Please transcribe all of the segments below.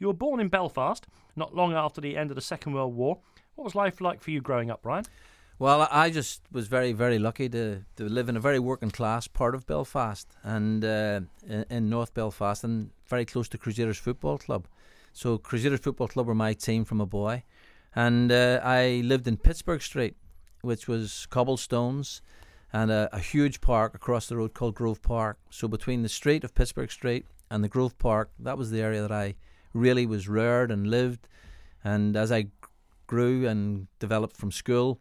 You were born in Belfast, not long after the end of the Second World War. What was life like for you growing up, Brian? Well, I just was very, very lucky to, to live in a very working class part of Belfast and uh, in, North Belfast and very close to Crusaders Football Club. So, Crusaders Football Club were my team from a boy. And uh, I lived in Pittsburgh Street, which was cobblestones and a, a huge park across the road called Grove Park. So, between the street of Pittsburgh Street and the Grove Park, that was the area that I really was reared and lived. And as I grew and developed from school,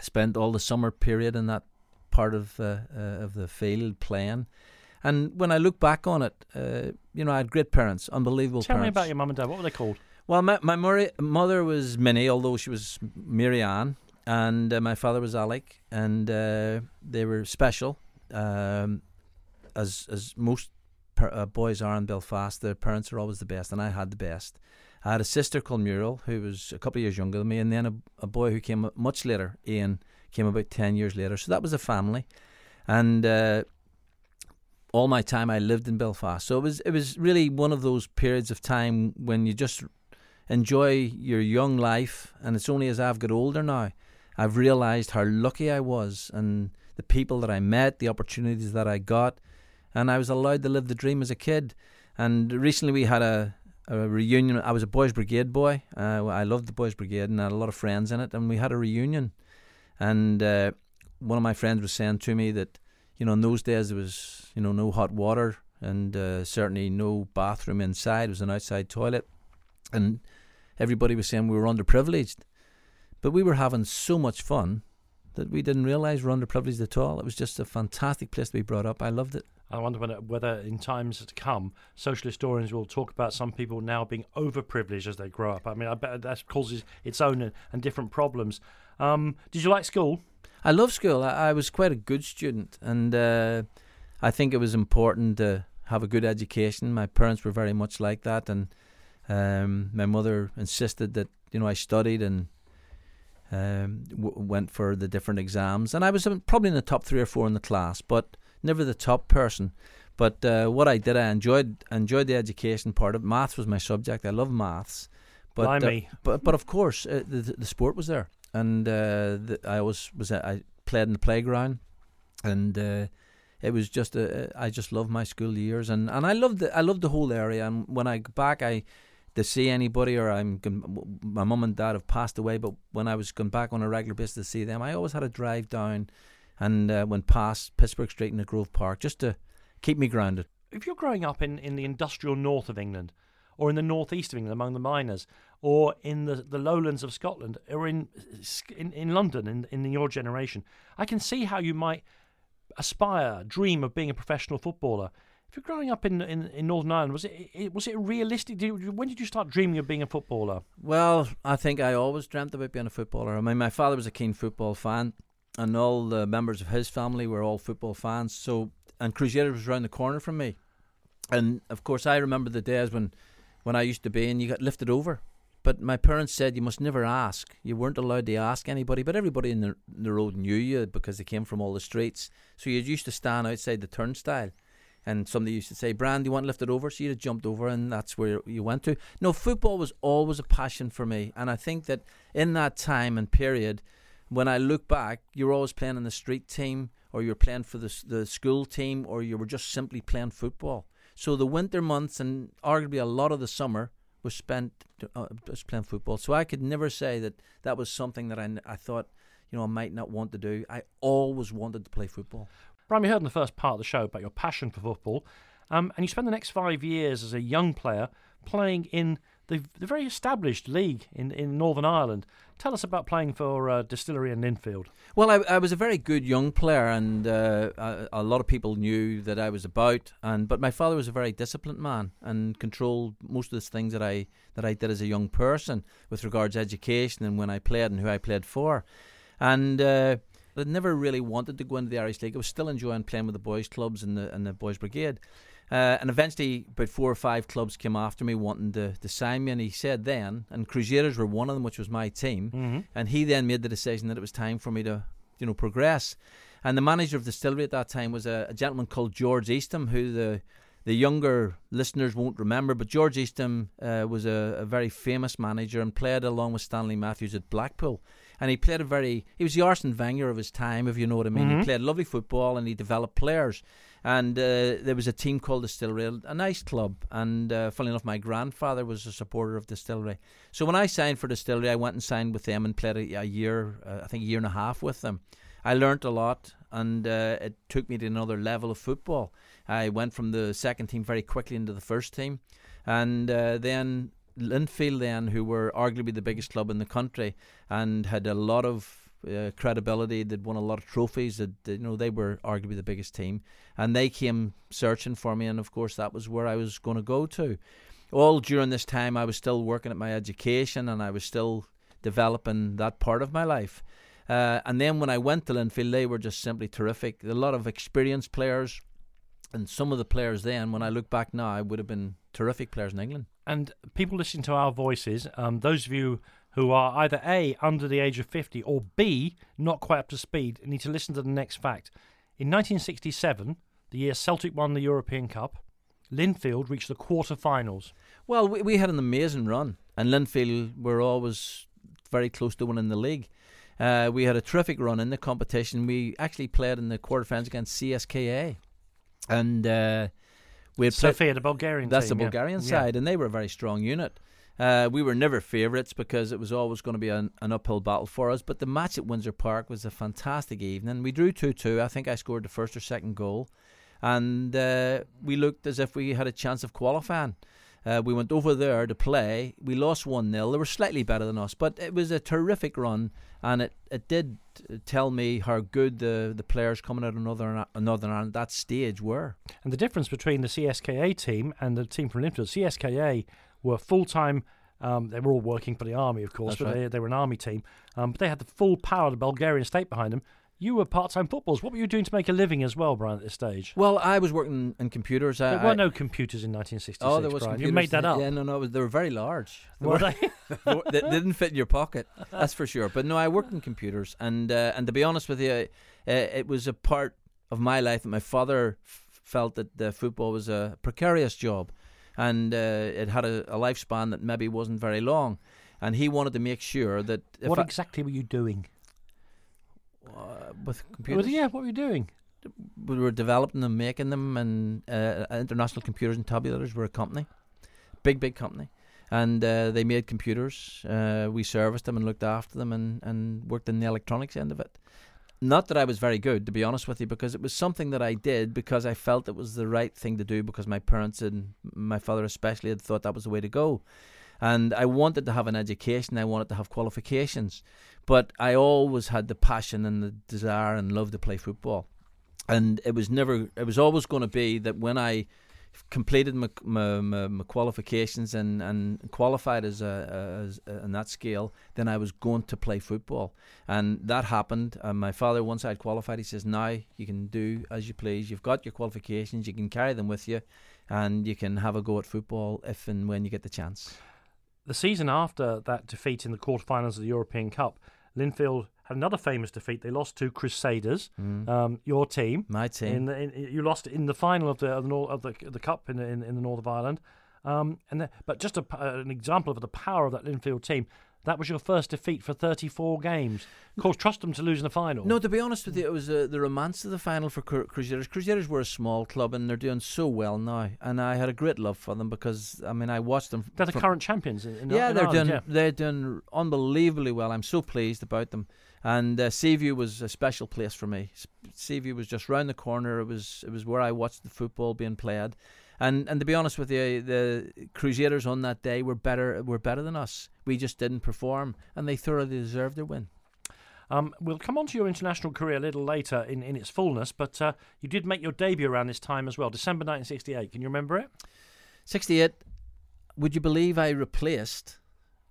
spent all the summer period in that part of uh, uh, of the field playing. And when I look back on it, uh, you know, I had great parents, unbelievable Tell me about your mum and dad. What were they called? Well, my my mother, mother was Minnie, although she was Mary Ann, and uh, my father was Alec, and uh, they were special, um, as as most per, uh, boys are in Belfast. Their parents are always the best, and I had the best. I had a sister called Muriel, who was a couple of years younger than me, and then a, a boy who came much later, Ian, came about ten years later. So that was a family, and uh, all my time I lived in Belfast. So it was it was really one of those periods of time when you just enjoy your young life. And it's only as I've got older now, I've realised how lucky I was and the people that I met, the opportunities that I got, and I was allowed to live the dream as a kid. And recently we had a, a reunion. I was a Boys Brigade boy. Uh, I loved the Boys Brigade and I had a lot of friends in it. And we had a reunion. And uh, one of my friends was saying to me that, you know, in those days there was, you know, no hot water and uh, certainly no bathroom inside. It was an outside toilet. And everybody was saying we were underprivileged. But we were having so much fun that we didn't realise we're underprivileged at all. It was just a fantastic place to be brought up. I loved it. I wonder whether, whether in times to come, social historians will talk about some people now being overprivileged as they grow up. I mean, I bet that causes its own and, and different problems. Um, did you like school? I love school. I, I was quite a good student, and uh, I think it was important to have a good education. My parents were very much like that, and um, my mother insisted that you know I studied and um, w- went for the different exams, and I was um, probably in the top three or four in the class, but never the top person. But uh, what I did, I enjoyed enjoyed the education part of it. Maths was my subject. I love maths, but uh, but but of course uh, the the sport was there, and uh, the, I always was I played in the playground, and uh, it was just a, I just loved my school years, and, and I loved the I loved the whole area. And when I go back, I to see anybody, or I'm my mum and dad have passed away, but when I was going back on a regular basis to see them, I always had to drive down and uh, went past Pittsburgh Street and the Grove Park just to keep me grounded. If you're growing up in, in the industrial north of England, or in the northeast of England among the miners, or in the, the lowlands of Scotland, or in in, in London in, in your generation, I can see how you might aspire, dream of being a professional footballer. If you're growing up in, in, in Northern Ireland, was it, it was it realistic? Did you, when did you start dreaming of being a footballer? Well, I think I always dreamt about being a footballer. I mean, my father was a keen football fan, and all the members of his family were all football fans. So, and Crusaders was around the corner from me, and of course, I remember the days when, when I used to be, and you got lifted over. But my parents said you must never ask. You weren't allowed to ask anybody, but everybody in the, the road knew you because they came from all the streets. So you used to stand outside the turnstile and somebody used to say, Brand, you want lifted over? So you'd have jumped over, and that's where you went to. No, football was always a passion for me, and I think that in that time and period, when I look back, you're always playing in the street team or you're playing for the the school team, or you were just simply playing football. So the winter months and arguably a lot of the summer was spent uh, playing football. So I could never say that that was something that I, I thought, you know, I might not want to do. I always wanted to play football. Brian, we heard in the first part of the show about your passion for football, um, and you spent the next five years as a young player playing in the, the very established league in, in Northern Ireland. Tell us about playing for uh, Distillery and Linfield. Well, I, I was a very good young player, and uh, a, a lot of people knew that I was about. And but my father was a very disciplined man and controlled most of the things that I that I did as a young person with regards to education and when I played and who I played for. And uh, I never really wanted to go into the Irish League. I was still enjoying playing with the boys' clubs and the and the boys' brigade. Uh, and eventually, about four or five clubs came after me wanting to, to sign me. And he said then, and Crusaders were one of them, which was my team. Mm-hmm. And he then made the decision that it was time for me to, you know, progress. And the manager of the distillery at that time was a, a gentleman called George Eastham, who the the younger listeners won't remember, but George Eastham uh, was a, a very famous manager and played along with Stanley Matthews at Blackpool. And he played a very, he was the Arsene Wenger of his time, if you know what I mean. Mhm. He played lovely football and he developed players. And uh, there was a team called Distillery, a- a nice club. And uh, funnily enough, my grandfather was a supporter of Distillery. So when I signed for Distillery, I went and signed with them and played a, a year, uh, I think a year and a half with them. I learnt a lot, and uh, it took me to another level of football. I went from the second team very quickly into the first team, and uh, then Linfield, then who were arguably the biggest club in the country and had a lot of uh, credibility. They'd won a lot of trophies. That you know they were arguably the biggest team, and they came searching for me, and of course that was where I was going to go to. All during this time, I was still working at my education, and I was still developing that part of my life. Uh, and then when I went to Linfield, they were just simply terrific. A lot of experienced players, and some of the players then, when I look back now, would have been terrific players in England. And people listening to our voices, um, those of you who are either A, under the age of 50, or B, not quite up to speed, need to listen to the next fact. In 1967, the year Celtic won the European Cup, Linfield reached the quarter-finals. Well, we, we had an amazing run, and Linfield were always very close to winning the league. Uh, we had a terrific run in the competition. We actually played in the quarterfinals against CSKA, and uh, we had played- Sofia, the Bulgarian That's team. the. Bulgarian Yeah. side, and they were a very strong unit. Uh, we were never favourites because it was always going to be an, an uphill battle for us. But the match at Windsor Park was a fantastic evening. We drew 2 2. I think I scored the first or second goal. And uh, we looked as if we had a chance of qualifying. Uh, we went over there to play. We lost 1 0. They were slightly better than us, but it was a terrific run. And it, it did tell me how good the, the players coming out of Northern, Northern Ireland at that stage were. And the difference between the CSKA team and the team from Linfield, CSKA were full time. Um, they were all working for the army, of course, That's but right. they, they were an army team. Um, but they had the full power of the Bulgarian state behind them. You were part time footballers. What were you doing to make a living as well, Brian, at this stage? Well, I was working in computers. There I, were I- no computers in 1966. Oh, there was Brian. computers. You made that up. Yeah, no, no, was- they were very large. They, Were were- they they didn't fit in your pocket. That's for sure. But no, I worked in computers, and uh, and to be honest with you, uh, it was a part of my life that my father f- felt that the football was a precarious job, and uh, it had a, a lifespan that maybe wasn't very long, and he wanted to make sure that what I- exactly were you doing? uh, with Well, computers, yeah, what were you doing? we were developing them, making them, and uh, International Computers and Tabulators were a company, big, big company, and uh, they made computers. Uh, we serviced them and looked after them, and, and worked in the electronics end of it. Not that I was very good, to be honest with you, because it was something that I did because I felt it was the right thing to do because my parents and my father especially had thought that was the way to go. And I wanted to have an education, I wanted to have qualifications, but I always had the passion and the desire and love to play football and it was never it was always going to be that when I completed my my, my, my qualifications and, and qualified as a as a, on that scale then I was going to play football. And that happened. And my father once I'd qualified he says now you can do as you please. You've got your qualifications. You can carry them with you and you can have a go at football if and when you get the chance. The season after that defeat in the quarterfinals of the European Cup, Linfield had another famous defeat. They lost to Crusaders, um, your team. my team In, the, in you lost in the final of the of the, Nor- of the, the cup in, the- in in the north of Ireland. Um, and the, but just a, uh, an example of the power of that Linfield team. That was your first defeat for 34 games. Of course, trust them to lose in the final. No, to be honest with you, it was uh, the romance of the final for Cru- Crusaders. Crusaders were a small club and they're doing so well now, and I had a great love for them because I mean I watched them. They're the from- current champions. In, in yeah, in they're Ireland, doing yeah. they're doing unbelievably well. I'm so pleased about them. And uh, Seaview was a special place for me. Seaview was just round the corner. It was it was where I watched the football being played. And and to be honest with you, the Crusaders on that day were better were better than us. We just didn't perform, and they thoroughly deserved their win. Um, we'll come on to your international career a little later in, in its fullness, but uh, you did make your debut around this time as well, December 1968. Can you remember it? 68. Would you believe I replaced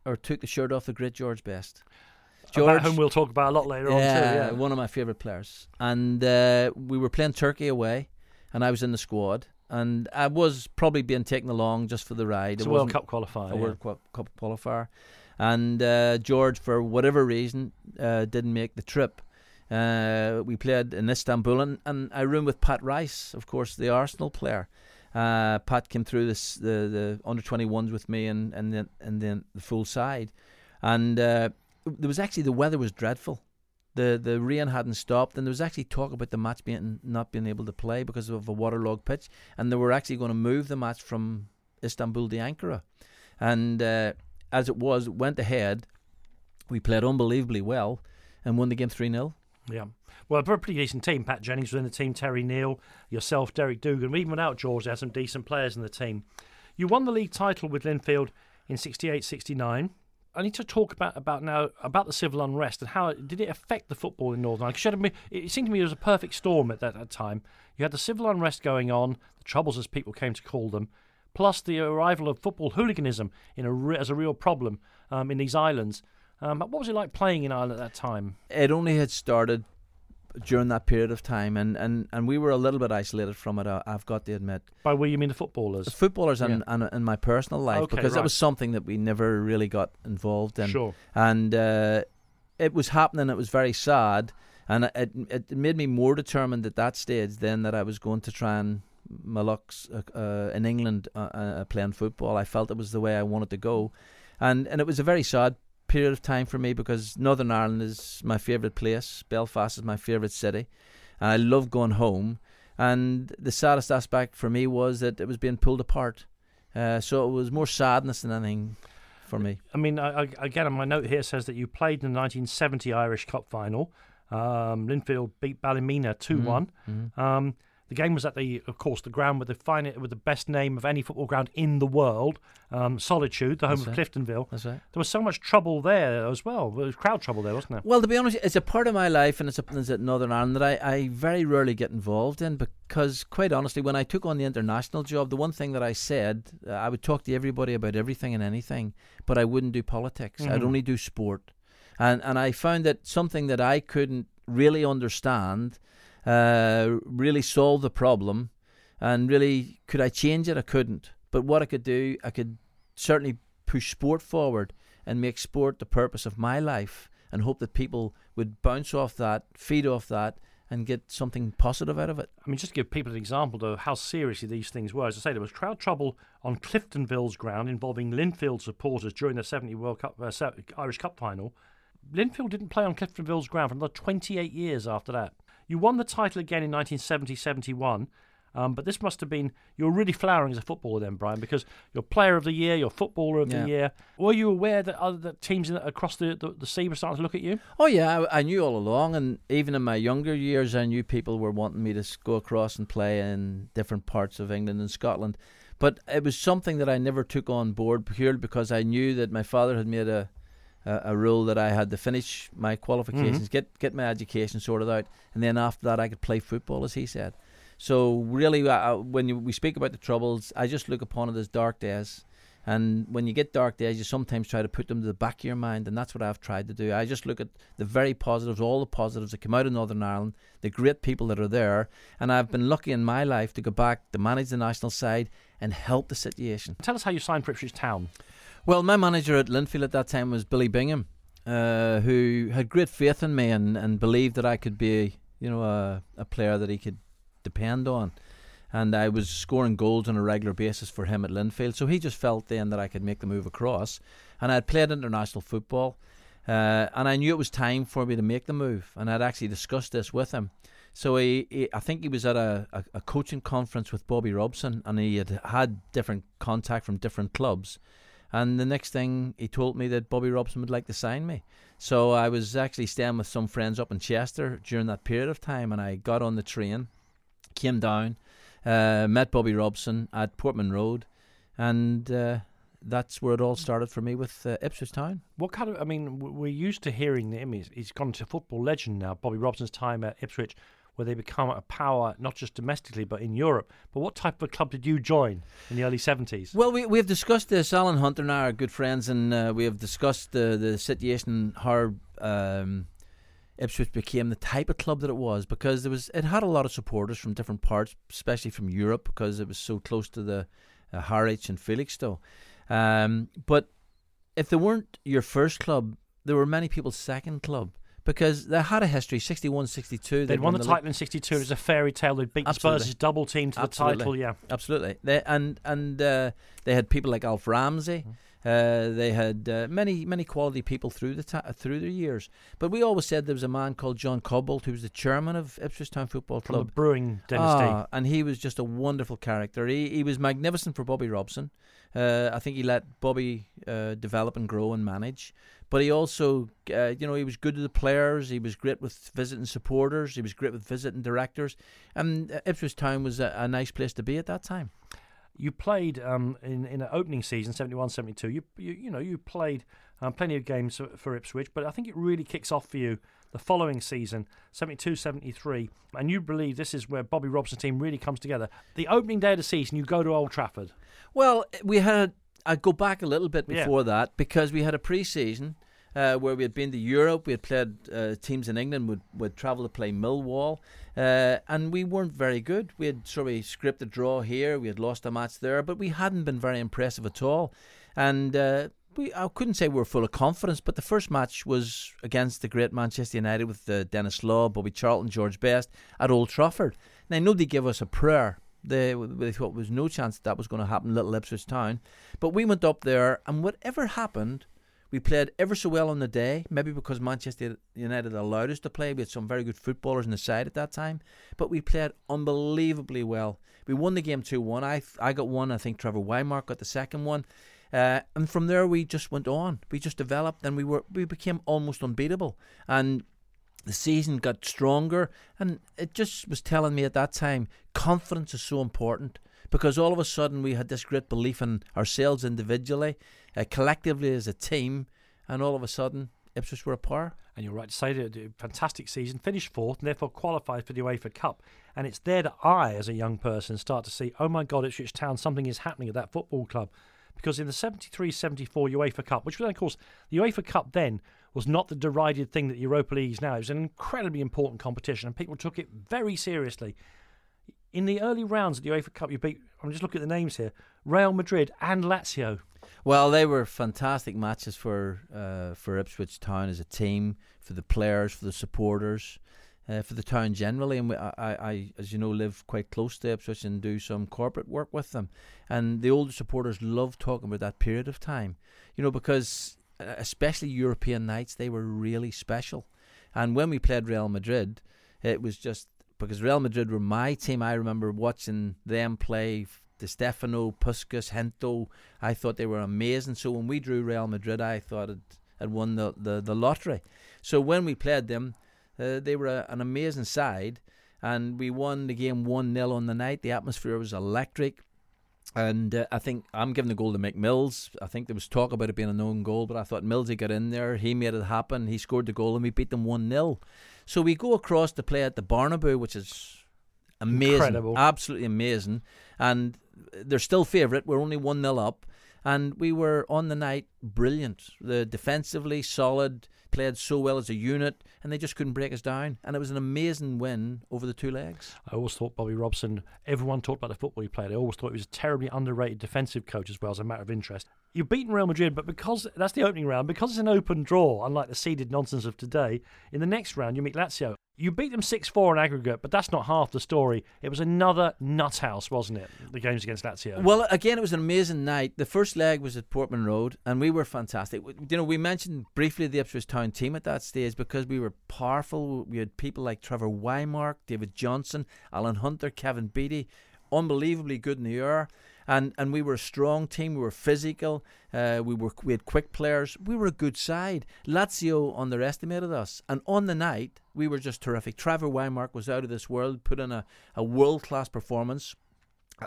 or took the shirt off the great George Best? George, About whom we'll talk about a lot later on too. Yeah. one of my favourite players. And uh, we were playing Turkey away, and I was in the squad. And I was probably being taken along just for the ride. It's It a World Cup qualifier. a yeah. World Cup, Cup qualifier. And uh, George, for whatever reason, uh, didn't make the trip. Uh, we played in Istanbul, and, and I roomed with Pat Rice, of course, the Arsenal player. Uh, Pat came through this the, the under 21s with me and and then and then the full side, and uh, there was actually the weather was dreadful. The the rain hadn't stopped, and there was actually talk about the match being not being able to play because of a waterlogged pitch, and they were actually going to move the match from Istanbul to Ankara, and uh, as it was, went ahead. We played unbelievably well, and won the game three 0 Yeah. Well, a pretty decent team. Pat Jennings was in the team, Terry Neill, yourself, Derek Dougan. Even without George, they had some decent players in the team. You won the league title with Linfield in 68 69. I need to talk about, about now about the civil unrest and how did it affect the football in Northern Ireland? 'Cause you had a- It seemed to me it was a perfect storm at that, that time. You had the civil unrest going on, the troubles as people came to call them, plus the arrival of football hooliganism in a re- as a real problem um, in these islands. Um, but what was it like playing in Ireland at that time? It only had started during that period of time, and, and, and we were a little bit isolated from it. I- I've got to admit. By we, you mean the footballers? The footballers and, Yeah. and in my personal life Okay, because right. that was something that we never really got involved in. Sure. And uh, it was happening. It was very sad, and it it made me more determined at that stage then that I was going to try and my lucks uh, uh, in England uh, uh, playing football. I felt it was the way I wanted to go, and and it was a very sad period of time for me because Northern Ireland is my favourite place. Belfast is my favourite city, and I love going home. And the saddest aspect for me was that it was being pulled apart. Uh, so it was more sadness than anything for me. I mean, I, I, again, my note here says that you played in the 1970 Irish Cup final. Um, Linfield beat Ballymena 2 one Mhm. Um, the game was at the, of course, the ground with the fine, with the best name of any football ground in the world, um, Solitude, the home That's of right. Cliftonville. That's right. There was so much trouble there as well. There was crowd trouble there, wasn't there? Well, to be honest, it's a part of my life and it's something that's at Northern Ireland that I, I very rarely get involved in because, quite honestly, when I took on the international job, the one thing that I said, uh, I would talk to everybody about everything and anything, but I wouldn't do politics. I'd Mhm. only do sport. And, and I found that something that I couldn't really understand, uh, really solve the problem, and really, could I change it? I couldn't. But what I could do, I could certainly push sport forward and make sport the purpose of my life and hope that people would bounce off that, feed off that, and get something positive out of it. I mean, just to give people an example of how seriously these things were, as I say, there was crowd trouble on Cliftonville's ground involving Linfield supporters during the 70 World Cup uh, Irish Cup final. Linfield didn't play on Cliftonville's ground for another 28 years after that. You won the title again in 1970 71. Um, but this must have been you were really flowering as a footballer then, Brian, because you're Player of the Year, you're Footballer of Yeah. the Year. Were you aware that other that teams in, across the, the the sea were starting to look at you? Oh yeah, I, I knew all along, and even in my younger years, I knew people were wanting me to go across and play in different parts of England and Scotland. But it was something that I never took on board purely because I knew that my father had made a a, a rule that I had to finish my qualifications, get get my education sorted out, and then after that I could play football, as he said. So really, uh, when you, we speak about the troubles, I just look upon it as dark days. And when you get dark days, you sometimes try to put them to the back of your mind, and that's what I've tried to do. I just look at the very positives, all the positives that come out of Northern Ireland, the great people that are there, and I've been lucky in my life to go back to manage the national side and help the situation. Tell us how you signed for Ipswich Town. Well, my manager at Linfield at that time was Billy Bingham, uh, who had great faith in me and, and believed that I could be, you know, a, a player that he could depend on. And I was scoring goals on a regular basis for him at Linfield, so he just felt then that I could make the move across. and I had played international football, uh, and I knew it was time for me to make the move, and I'd actually discussed this with him. So he, he I think he was at a, a, a, coaching conference with Bobby Robson, and he had had different contact from different clubs. And the next thing he told me that Bobby Robson would like to sign me. So I was actually staying with some friends up in Chester during that period of time, and I got on the train, came down, uh, met Bobby Robson at Portman Road, and uh, that's where it all started for me with uh, Ipswich Town. What kind of? I mean, we're used to hearing him. He's, he's gone to football legend now. Bobby Robson's time at Ipswich where they become a power not just domestically but in Europe. But what type of club did you join in the early 70s? Well, we, we have discussed this. Alan Hunter and I are good friends, and uh, we have discussed the, the situation, how um, Ipswich became the type of club that it was because there was it had a lot of supporters from different parts, especially from Europe because it was so close to the uh, Harwich and Felixstowe. Um, but if they weren't your first club, there were many people's second club because they had a history 61 62 they'd, they'd won, won, the, title in 62 it was a fairy tale. They'd beaten Absolutely. Spurs double team to Absolutely. the title yeah. Absolutely. They, and and uh, they had people like Alf Ramsey. Mm-hmm. uh, they had uh, many many quality people through the ta- through their years. But we always said there was a man called John Cobbold who was the chairman of Ipswich Town Football Club From the brewing dynasty. Ah, and he was just a wonderful character. He, he was magnificent for Bobby Robson. Uh, I think he let Bobby uh, develop and grow and manage but he also, uh, you know, he was good to the players. He was great with visiting supporters. He was great with visiting directors. And uh, Ipswich Town was a, a nice place to be at that time. You played um, in in an opening season, 71-72. You, you you know you played um, plenty of games for, for Ipswich, but I think it really kicks off for you the following season, 72-73, and you believe this is where Bobby Robson's team really comes together. The opening day of the season, you go to Old Trafford. Well, we had I'd go back a little bit before yeah. that because we had a pre-season uh, where we had been to Europe. We had played uh, teams in England. Would would travel to play Millwall, uh, and we weren't very good. We had sort of scripted a draw here. We had lost a match there, but we hadn't been very impressive at all. And uh, we I couldn't say we were full of confidence, but the first match was against the great Manchester United with uh, Denis Law, Bobby Charlton, George Best at Old Trafford. Now nobody gave us a prayer they, they thought there was no chance that, that was going to happen in Little Ipswich Town. But we went up there, and whatever happened, we played ever so well on the day, maybe because Manchester United allowed us to play. We had some very good footballers on the side at that time, but we played unbelievably well. We won the game 2 1. I, I got one, I think Trevor Whymark got the second one. Uh, and from there, we just went on. We just developed, and we were we became almost unbeatable. And the season got stronger, and it just was telling me at that time confidence is so important because all of a sudden we had this great belief in ourselves individually, uh, collectively as a team, and all of a sudden Ipswich were a power. And you're right to say that a fantastic season, finished fourth, and therefore qualified for the UEFA Cup. And it's there that I, as a young person, start to see, oh my God, Ipswich Town, something is happening at that football club. Because in the 73 74 UEFA Cup, which was, of course, the UEFA Cup then was not the derided thing that Europa League is now. It was an incredibly important competition, and people took it very seriously. In the early rounds of the UEFA Cup, you beat, I'm just looking at the names here, Real Madrid and Lazio. Well, they were fantastic matches for uh, for Ipswich Town as a team, for the players, for the supporters, uh, for the town generally. And we, I, I, as you know, live quite close to Ipswich and do some corporate work with them. And the older supporters love talking about that period of time, you know, because especially European nights, they were really special. And when we played Real Madrid, it was just because Real Madrid were my team. I remember watching them play Di Stefano, Puskas, Gento. I thought they were amazing. So when we drew Real Madrid, I thought it had won the, the, the lottery. So when we played them, uh, they were a, an amazing side. And we won the game 1 0 on the night. The atmosphere was electric. And uh, I think I'm giving the goal to Mick Mills. I think there was talk about it being a known goal, but I thought Millsy got in there. He made it happen. He scored the goal, and we beat them 1 0. So we go across to play at the Bernabeu, which is amazing. Incredible. Absolutely amazing. And they're still favourite. We're only 1 0 up. And we were on the night brilliant. The defensively solid, played so well as a unit, and they just couldn't break us down. And it was an amazing win over the two legs. I always thought Bobby Robson, everyone talked about the football he played. I always thought he was a terribly underrated defensive coach as well, as a matter of interest. You've beaten Real Madrid, but because that's the opening round, because it's an open draw, unlike the seeded nonsense of today, in the next round you meet Lazio. You beat them 6 4 in aggregate, but that's not half the story. It was another nut house, wasn't it? The games against Lazio. Well, again, it was an amazing night. The first leg was at Portman Road, and we were fantastic. You know, we mentioned briefly the Ipswich Town team at that stage because we were powerful. We had people like Trevor Whymark, David Johnson, Alan Hunter, Kevin Beattie, unbelievably good in the air and and we were a strong team. We were physical. Uh, we were we had quick players. We were a good side. Lazio underestimated us, and on the night we were just terrific. Trevor Whymark was out of this world. Put in a, a world class performance.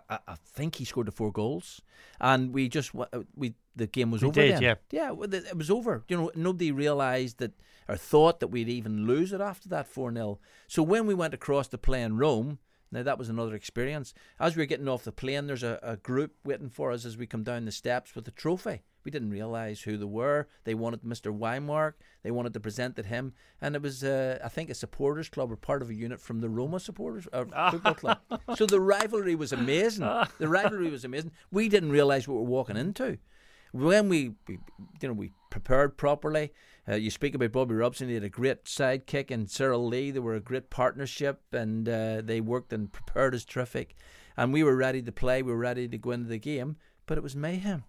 I, I, think he scored the four goals, and we just uh, we the game was we over. Did, then. yeah, yeah, it was over. You know, nobody realised that or thought that we'd even lose it after that four 0 So when we went across to play in Rome, now that was another experience. As we were getting off the plane, there's a, a group waiting for us as we come down the steps with a trophy. We didn't realise who they were. They wanted Mr. Whymark. They wanted to present it him, and it was, uh, I think, a supporters club or part of a unit from the Roma supporters uh, football club. So the rivalry was amazing. The rivalry was amazing. We didn't realise what we were walking into. When we, we you know, we prepared properly. Uh, you speak about Bobby Robson. He had a great sidekick, and Cyril Lea. They were a great partnership, and uh, they worked and prepared as terrific. And we were ready to play. We were ready to go into the game, but it was mayhem,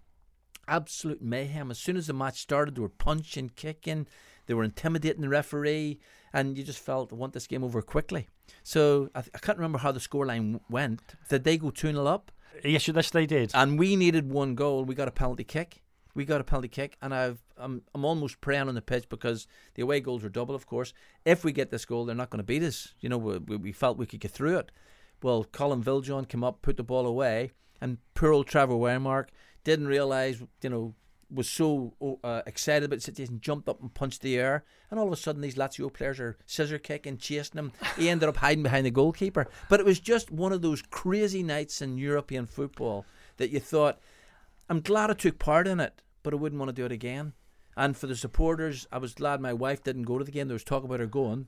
absolute mayhem. As soon as the match started, they were punching, kicking, they were intimidating the referee, and you just felt I want this game over quickly. So I, th- I can't remember how the scoreline went. Did they go two 0 up? Yes, yes, they did. And we needed one goal. We got a penalty kick we got a penalty kick, and I've I'm I'm almost praying on the pitch because the away goals were double, of course. If we get this goal, they're not going to beat us. You know, we, we felt we could get through it. Well, Colin Viljoen came up, put the ball away, and poor old Trevor Whymark didn't realise, you know, was so uh, excited about the situation, jumped up and punched the air, and all of a sudden these Lazio players are scissor kicking, chasing him. He ended up hiding behind the goalkeeper. But it was just one of those crazy nights in European football that you thought, I'm glad I took part in it but I wouldn't want to do it again. And for the supporters, I was glad my wife didn't go to the game. There was talk about her going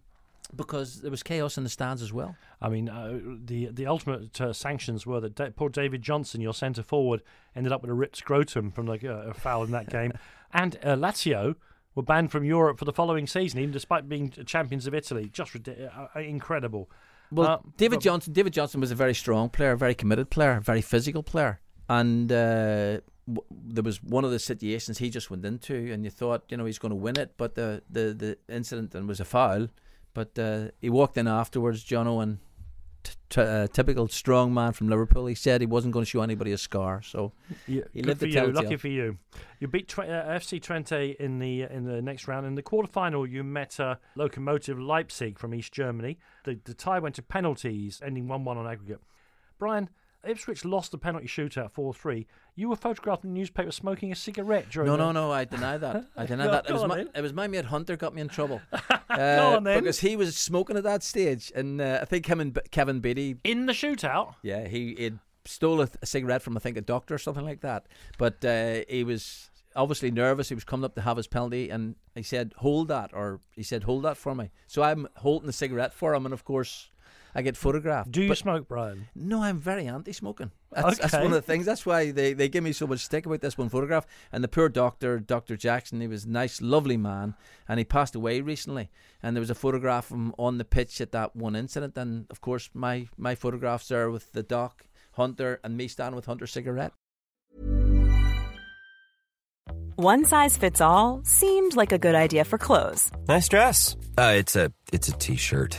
because there was chaos in the stands as well. I mean, uh, the the ultimate uh, sanctions were that da- poor David Johnson, your centre forward, ended up with a ripped scrotum from like uh, a foul in that game, and uh, Lazio were banned from Europe for the following season, even despite being champions of Italy. Just uh, incredible. Well, uh, David Johnson. David Johnson was a very strong player, a very committed player, a very physical player, and there was one of the situations he just went into, and you thought, you know, he's going to win it, but the the the incident and was a foul. But uh, he walked in afterwards, Jono, and t- t- uh, typical strong man from Liverpool. He said he wasn't going to show anybody a scar, so yeah, he lived for you. Lucky for you. You beat uh, FC Twente in the in the next round. In the quarterfinal, you met uh, Lokomotiv Leipzig from East Germany. The the tie went to penalties, ending one one on aggregate. Brian, Ipswich lost the penalty shootout 4 3. You were photographed in the newspaper smoking a cigarette during No, the... no, no, I deny that. I deny Go- that. It was, my, then. it was my mate Hunter got me in trouble. Go on then. Because he was smoking at that stage. And uh, I think him and B- Kevin Beattie, In the shootout? yeah, he he'd stole a, a cigarette from, I think, a doctor or something like that. But uh, he was obviously nervous. He was coming up to have his penalty. And he said, hold that. Or he said, hold that for me. So I'm holding the cigarette for him. And of course, I get photographed. Do you But- smoke, Brian? No, I'm very anti-smoking. That's, that's one of the things. That's why they, they give me so much stick about this one photograph. And the poor doctor, Dr. Jackson, he was a nice, lovely man, and he passed away recently. And there was a photograph of him on the pitch at that one incident. And of course, my my photographs there with the doc, Hunter, and me standing with Hunter's cigarette. One size fits all seemed like a good idea for clothes Nice dress. Uh, it's a it's a t-shirt.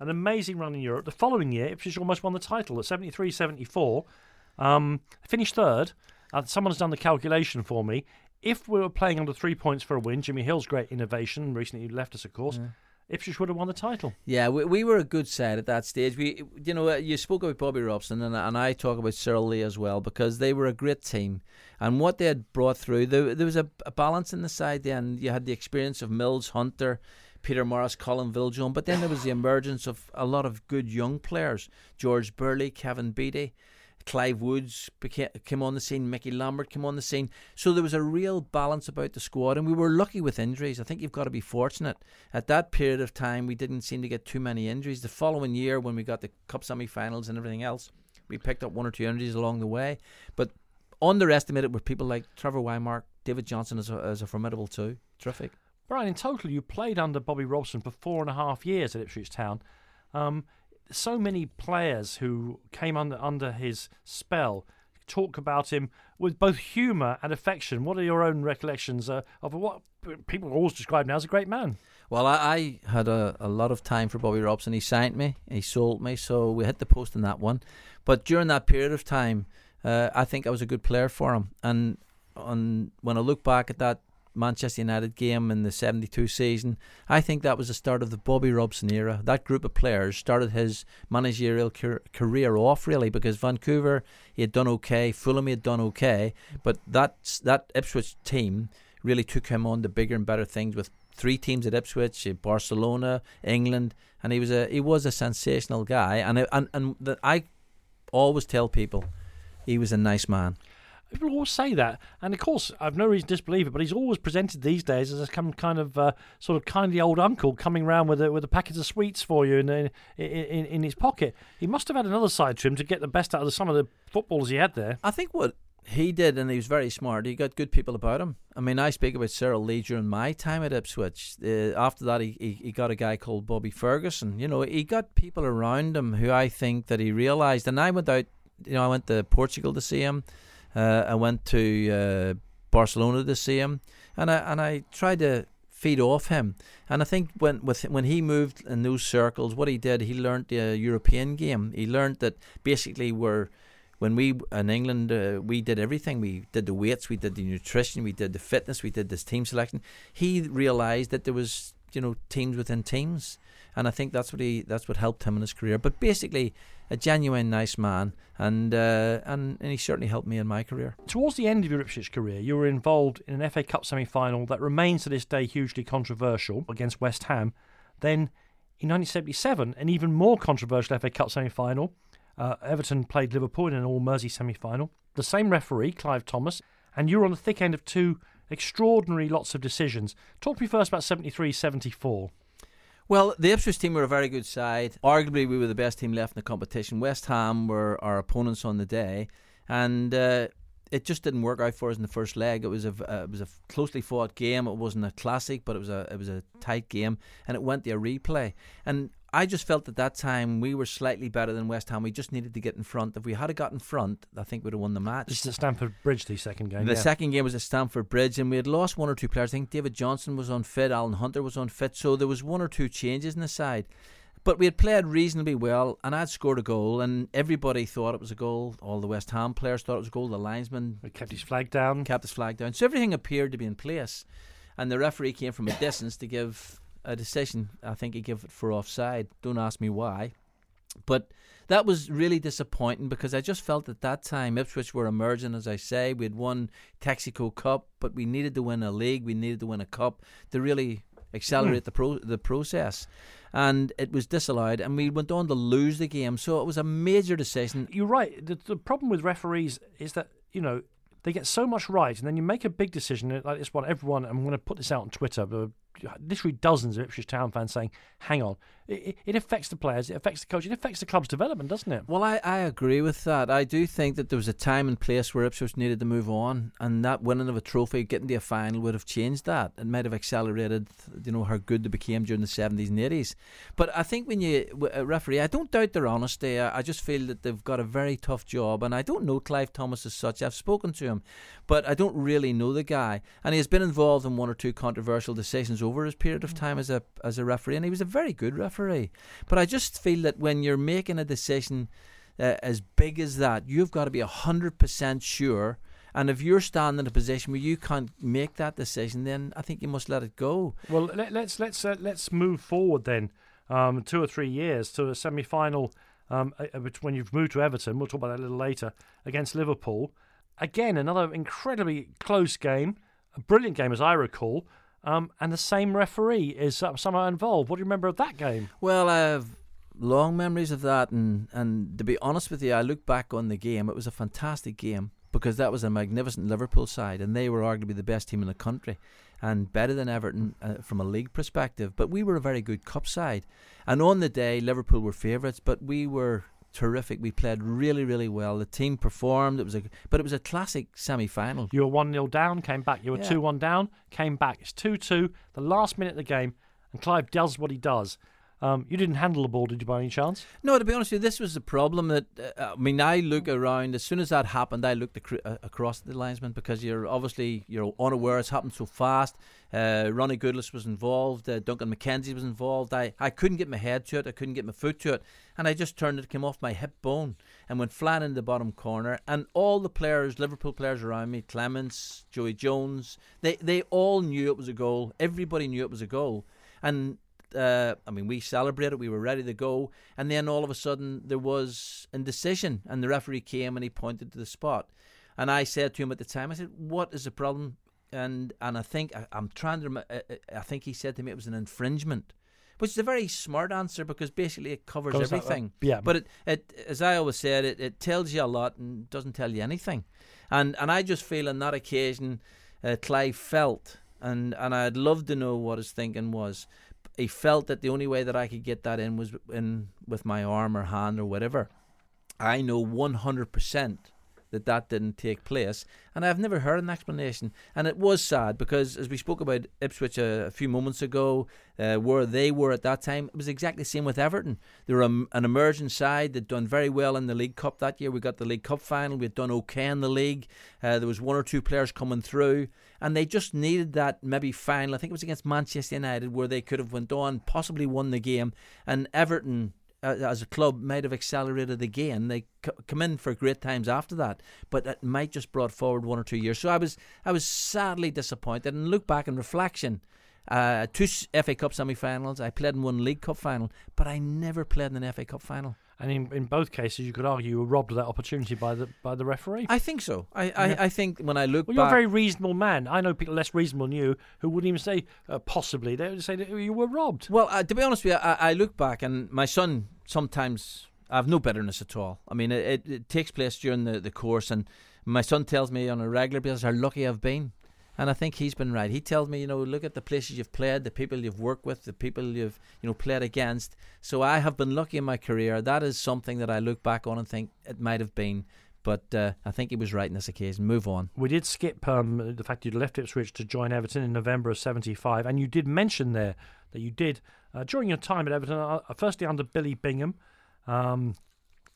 An amazing run in Europe. The following year, Ipswich almost won the title at 73 74. Um, finished third. Uh, someone's done the calculation for me. If we were playing under three points for a win, Jimmy Hill's great innovation, recently left us, of course, Ipswich would have won the title. Yeah, we, we were a good side at that stage. We, you know, you spoke about Bobby Robson, and, and I talk about Cyril Lea as well because they were a great team, and what they had brought through, there, there was a, a balance in the side. Then you had the experience of Mills, Hunter, Peter Morris, Colin Viljoen, but then there was the emergence of a lot of good young players: George Burley, Kevin Beattie. Clive Woods became, came on the scene, Mickey Lambert came on the scene. So there was a real balance about the squad, and we were lucky with injuries. I think you've got to be fortunate. At that period of time, we didn't seem to get too many injuries. The following year, when we got the Cup semi finals and everything else, we picked up one or two injuries along the way. But underestimated were people like Trevor Whymark, David Johnson as a, as a formidable too. Terrific. Brian, in total, you played under Bobby Robson for four and a half years at Ipswich Town. Um, so many players who came under under his spell talk about him with both humour and affection. What are your own recollections uh, of what people always describe now as a great man? Well, I, I had a, a lot of time for Bobby Robson. He signed me, he sold me, so we hit the post in that one. But during that period of time, uh, I think I was a good player for him. And on, when I look back at that Manchester United game in the 72 season, I think that was the start of the Bobby Robson era. That group of players started his managerial car- career off, really, because Vancouver, he had done okay, Fulham, he had done okay, but that, that Ipswich team really took him on to bigger and better things with three teams at Ipswich, uh, Barcelona, England, and he was a he was a sensational guy. And and and the, I always tell people he was a nice man. People always say that, and of course, I've no reason to disbelieve it. But he's always presented these days as some kind of uh, sort of kindly old uncle coming round with a, with a packet of sweets for you in, in in in his pocket. He must have had another side to him to get the best out of some of the footballers he had there. I think what he did, and he was very smart. He got good people about him. I mean, I speak about Cyril Lea during my time at Ipswich. Uh, after that, he, he, he got a guy called Bobby Ferguson. You know, he got people around him who I think that he realised. And I went out, you know, I went to Portugal to see him. Uh, I went to uh, Barcelona to see him, and I and I tried to feed off him. And I think when with when he moved in those circles, what he did, he learned the European game. He learned that basically we're when we in England uh, we did everything. We did the weights, we did the nutrition, we did the fitness, we did this team selection. He realised that there was you know teams within teams, and I think that's what he that's what helped him in his career. But basically, a genuine nice man, and uh, and and he certainly helped me in my career. Towards the end of your Ipswich career, you were involved in an FA Cup semi-final that remains to this day hugely controversial against West Ham. Then, in 1977, an even more controversial FA Cup semi-final. Uh, Everton played Liverpool in an All Mersey semi-final. The same referee, Clive Thomas, and you were on the thick end of two extraordinary lots of decisions. Talk to me first about 73-74. Well, the Ipswich team were a very good side. Arguably, we were the best team left in the competition. West Ham were our opponents on the day, and uh, it just didn't work out for us in the first leg. It was a uh, it was a closely fought game. It wasn't a classic, but it was a it was a tight game, and it went to a replay. And I just felt at that time we were slightly better than West Ham. We just needed to get in front. If we had got in front, I think we'd have won the match. This is at Stamford Bridge, the second game. The yeah. second game was at Stamford Bridge, and we had lost one or two players. I think David Johnson was unfit, Alan Hunter was unfit, so there was one or two changes in the side. But we had played reasonably well, and I'd scored a goal, and everybody thought it was a goal. All the West Ham players thought it was a goal. The linesman He kept his flag down. kept his flag down, so everything appeared to be in place. And the referee came from a distance to give a decision. I think he gave it for offside. Don't ask me why. But that was really disappointing because I just felt at that time Ipswich were emerging, as I say. We had won Texaco Cup, but we needed to win a league. We needed to win a cup to really accelerate hmm. the pro- the process. And it was disallowed, and we went on to lose the game. So it was a major decision. You're right. The, the problem with referees is that you know they get so much right, and then you make a big decision like this one. Everyone, I'm going to put this out on Twitter. Literally dozens of Ipswich Town fans saying, "Hang on, it, it affects the players, it affects the coach, it affects the club's development, doesn't it?" Well, I, I agree with that. I do think that there was a time and place where Ipswich needed to move on, and that winning of a trophy, getting to a final, would have changed that. It might have accelerated, you know, how good they became during the seventies and eighties. But I think when you a referee, I don't doubt their honesty. I, I just feel that they've got a very tough job, and I don't know Clive Thomas as such. I've spoken to him, but I don't really know the guy, and he has been involved in one or two controversial decisions over his period of time as a as a referee, and he was a very good referee. But I just feel that when you're making a decision uh, as big as that, you've got to be hundred percent sure. And if you're standing in a position where you can't make that decision, then I think you must let it go. Well, let, us let's uh, let's move forward then, um, two or three years to a semi-final. Um, when you've moved to Everton, we'll talk about that a little later against Liverpool. Again, another incredibly close game, a brilliant game as I recall. Um, and the same referee is somehow involved. What do you remember of that game? Well, I have long memories of that, and, and to be honest with you, I look back on the game. It was a fantastic game because that was a magnificent Liverpool side, and they were arguably the best team in the country and better than Everton uh, from a league perspective. But we were a very good cup side, and on the day, Liverpool were favourites, but we were terrific. We played really, really well. The team performed. It was a, but it was a classic semi-final. You were one 0 down, came back. You were two yeah. one down, came back. It's two two. The last minute of the game, and Clive does what he does. Um, you didn't handle the ball, did you, by any chance? No, to be honest with you, this was the problem. That uh, I mean, I look around as soon as that happened. I looked ac- uh, across the linesman because you're obviously you're unaware it's happened so fast. Uh, Ronny Goodlass was involved. Uh, Duncan McKenzie was involved. I, I couldn't get my head to it. I couldn't get my foot to it, and I just turned it, came off my hip bone, and went flat in the bottom corner. And all the players, Liverpool players around me, Clemence, Joey Jones, they they all knew it was a goal. Everybody knew it was a goal, and uh, I mean, we celebrated, we were ready to go, and then all of a sudden there was indecision, and the referee came and he pointed to the spot, and I said to him at the time, I said, "What is the problem?" And and I think I, am trying to, uh, uh, I think he said to me it was an infringement, which is a very smart answer because basically it covers everything. That, uh, yeah, but it, it, as I always said, it, it tells you a lot and doesn't tell you anything, and and I just feel on that occasion, uh, Clive felt. And and I'd love to know what his thinking was he felt that the only way that I could get that in was in with my arm or hand or whatever. I know 100% that that didn't take place, and I've never heard an explanation. And it was sad because, as we spoke about Ipswich a, a few moments ago, uh, where they were at that time, it was exactly the same with Everton. They were a, an emerging side that done very well in the League Cup that year. We got the League Cup final. We had done okay in the league. Uh, there was one or two players coming through, and they just needed that maybe final. I think it was against Manchester United where they could have went on, possibly won the game, and Everton uh, as a club might have accelerated again. They c- come in for great times after that, but it might just brought forward one or two years. So I was I was sadly disappointed. And look back in reflection, uh, two FA Cup semi-finals. I played in one League Cup final, but I never played in an FA Cup final. And in, in both cases, you could argue you were robbed of that opportunity by the by the referee. I think so. I, I, I think when I look well, you're a very reasonable man. I know people less reasonable than you who wouldn't even say uh, possibly. They would say that you were robbed. Well, uh, to be honest with you, I, I look back and my son sometimes I have no bitterness at all. I mean, it, it, it takes place during the, the course, and my son tells me on a regular basis how lucky I've been. And I think he's been right. He tells me, you know, look at the places you've played, the people you've worked with, the people you've, you know, played against. So I have been lucky in my career. That is something that I look back on and think it might have been. But uh, I think he was right in this occasion. Move on. We did skip um, the fact you'd left Ipswich to join Everton in November of 75. And you did mention there that you did, uh, during your time at Everton, uh, firstly under Billy Bingham um,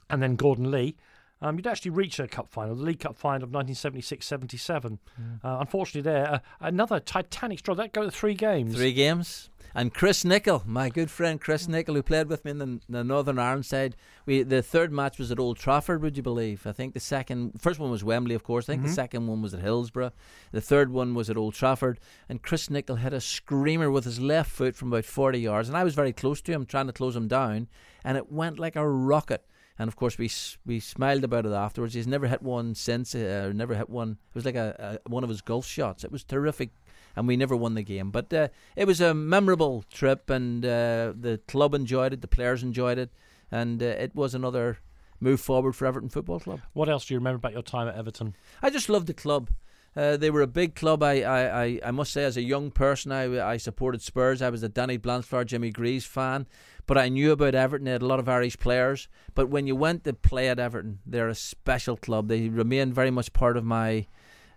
and then Gordon Lee, um, you'd actually reached a cup final, the League Cup final of 1976-77. Uh, unfortunately, there uh, another titanic struggle. That go to three games. Three games. And Chris Nicholl, my good friend Chris Nicholl, who played with me in the, the, Northern Ireland side, we the third match was at Old Trafford. Would you believe? I think the second, first one was Wembley, of course. I think mm-hmm. the second one was at Hillsborough. The third one was at Old Trafford. And Chris Nicholl hit a screamer with his left foot from about forty yards, and I was very close to him, trying to close him down, and it went like a rocket and of course we we smiled about it afterwards. He's never hit one since, uh, never hit one. It was like a, a, one of his golf shots. It was terrific, and we never won the game. But uh, it was a memorable trip, and uh, the club enjoyed it, the players enjoyed it, and uh, it was another move forward for Everton Football Club. What else do you remember about your time at Everton? I just loved the club. Uh, they were a big club. I, I, I, must say, as a young person, I, I supported Spurs. I was a Danny Blanchflower, Jimmy Greaves fan. But I knew about Everton. They had a lot of Irish players. But when you went to play at Everton, they're a special club. They remain very much part of my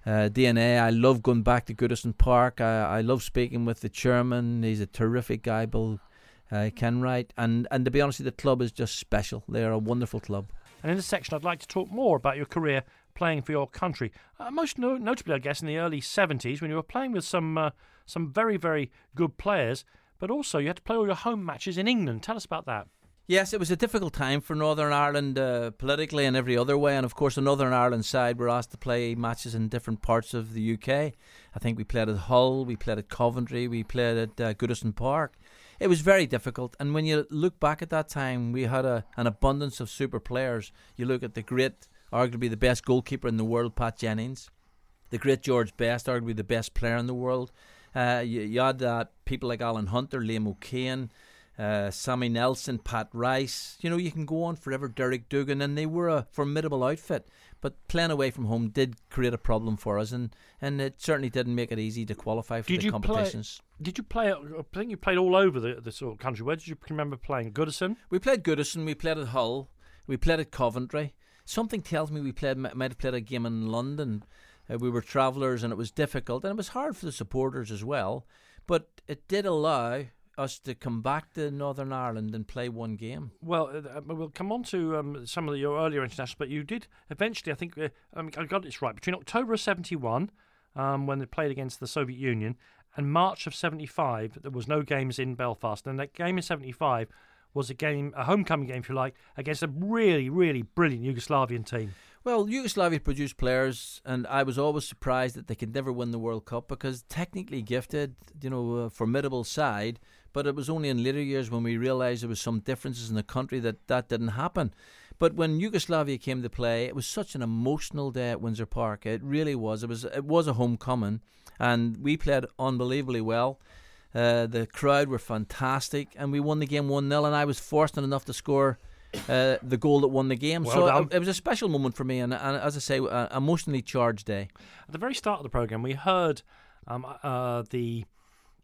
uh, DNA. I love going back to Goodison Park. I, I love speaking with the chairman. He's a terrific guy, Bill uh, Kenwright. And, and to be honest, the club is just special. They are a wonderful club. And in this section, I'd like to talk more about your career playing for your country. Uh, most no- notably, I guess, in the early 70s when you were playing with some uh, some very, very good players, but also you had to play all your home matches in England. Tell us about that. Yes, it was a difficult time for Northern Ireland uh, politically and every other way. And of course, the Northern Ireland side were asked to play matches in different parts of the UK. I think we played at Hull, we played at Coventry, we played at uh, Goodison Park. It was very difficult. And when you look back at that time, we had a, an abundance of super players. You look at the great arguably the best goalkeeper in the world, Pat Jennings. The great George Best, arguably the best player in the world. Uh, you, you, had uh, people like Alan Hunter, Liam O'Kane, uh, Sammy Nelson, Pat Rice. You know, you can go on forever. Derek Dougan, and they were a formidable outfit. But playing away from home did create a problem for us, and, and it certainly didn't make it easy to qualify for did the competitions. Play, did you play? I think you played all over the, the sort of country. Where did you remember playing? Goodison. We played Goodison. We played at Hull. We played at Coventry. Something tells me we played might have played a game in London. Uh, we were travellers and it was difficult and it was hard for the supporters as well. But it did allow us to come back to Northern Ireland and play one game. Well, uh, we'll come on to um, some of your earlier internationals, but you did eventually, I think, uh, um, I got this right, between October of 71, um, when they played against the Soviet Union, and March of 75, there was no games in Belfast. And that game in 75 was a game, a homecoming game, if you like, against a really, really brilliant Yugoslavian team. Well, Yugoslavia produced players, and I was always surprised that they could never win the World Cup because technically gifted, you know, a formidable side. But it was only in later years when we realised there was some differences in the country that that didn't happen. But when Yugoslavia came to play, it was such an emotional day at Windsor Park. It really was. It was it was a homecoming, and we played unbelievably well. Uh, the crowd were fantastic, and we won the game 1 0. And I was fortunate enough to score uh, the goal that won the game. Well so it, it, was a special moment for me, and, and as I say, an emotionally charged day. At the very start of the program, we heard um, uh, the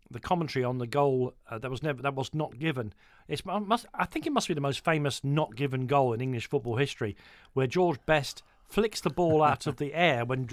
the commentary on the goal uh, that was never that was not given. It's must, I think it must be the most famous not given goal in English football history, where George Best flicks the ball out of the air when,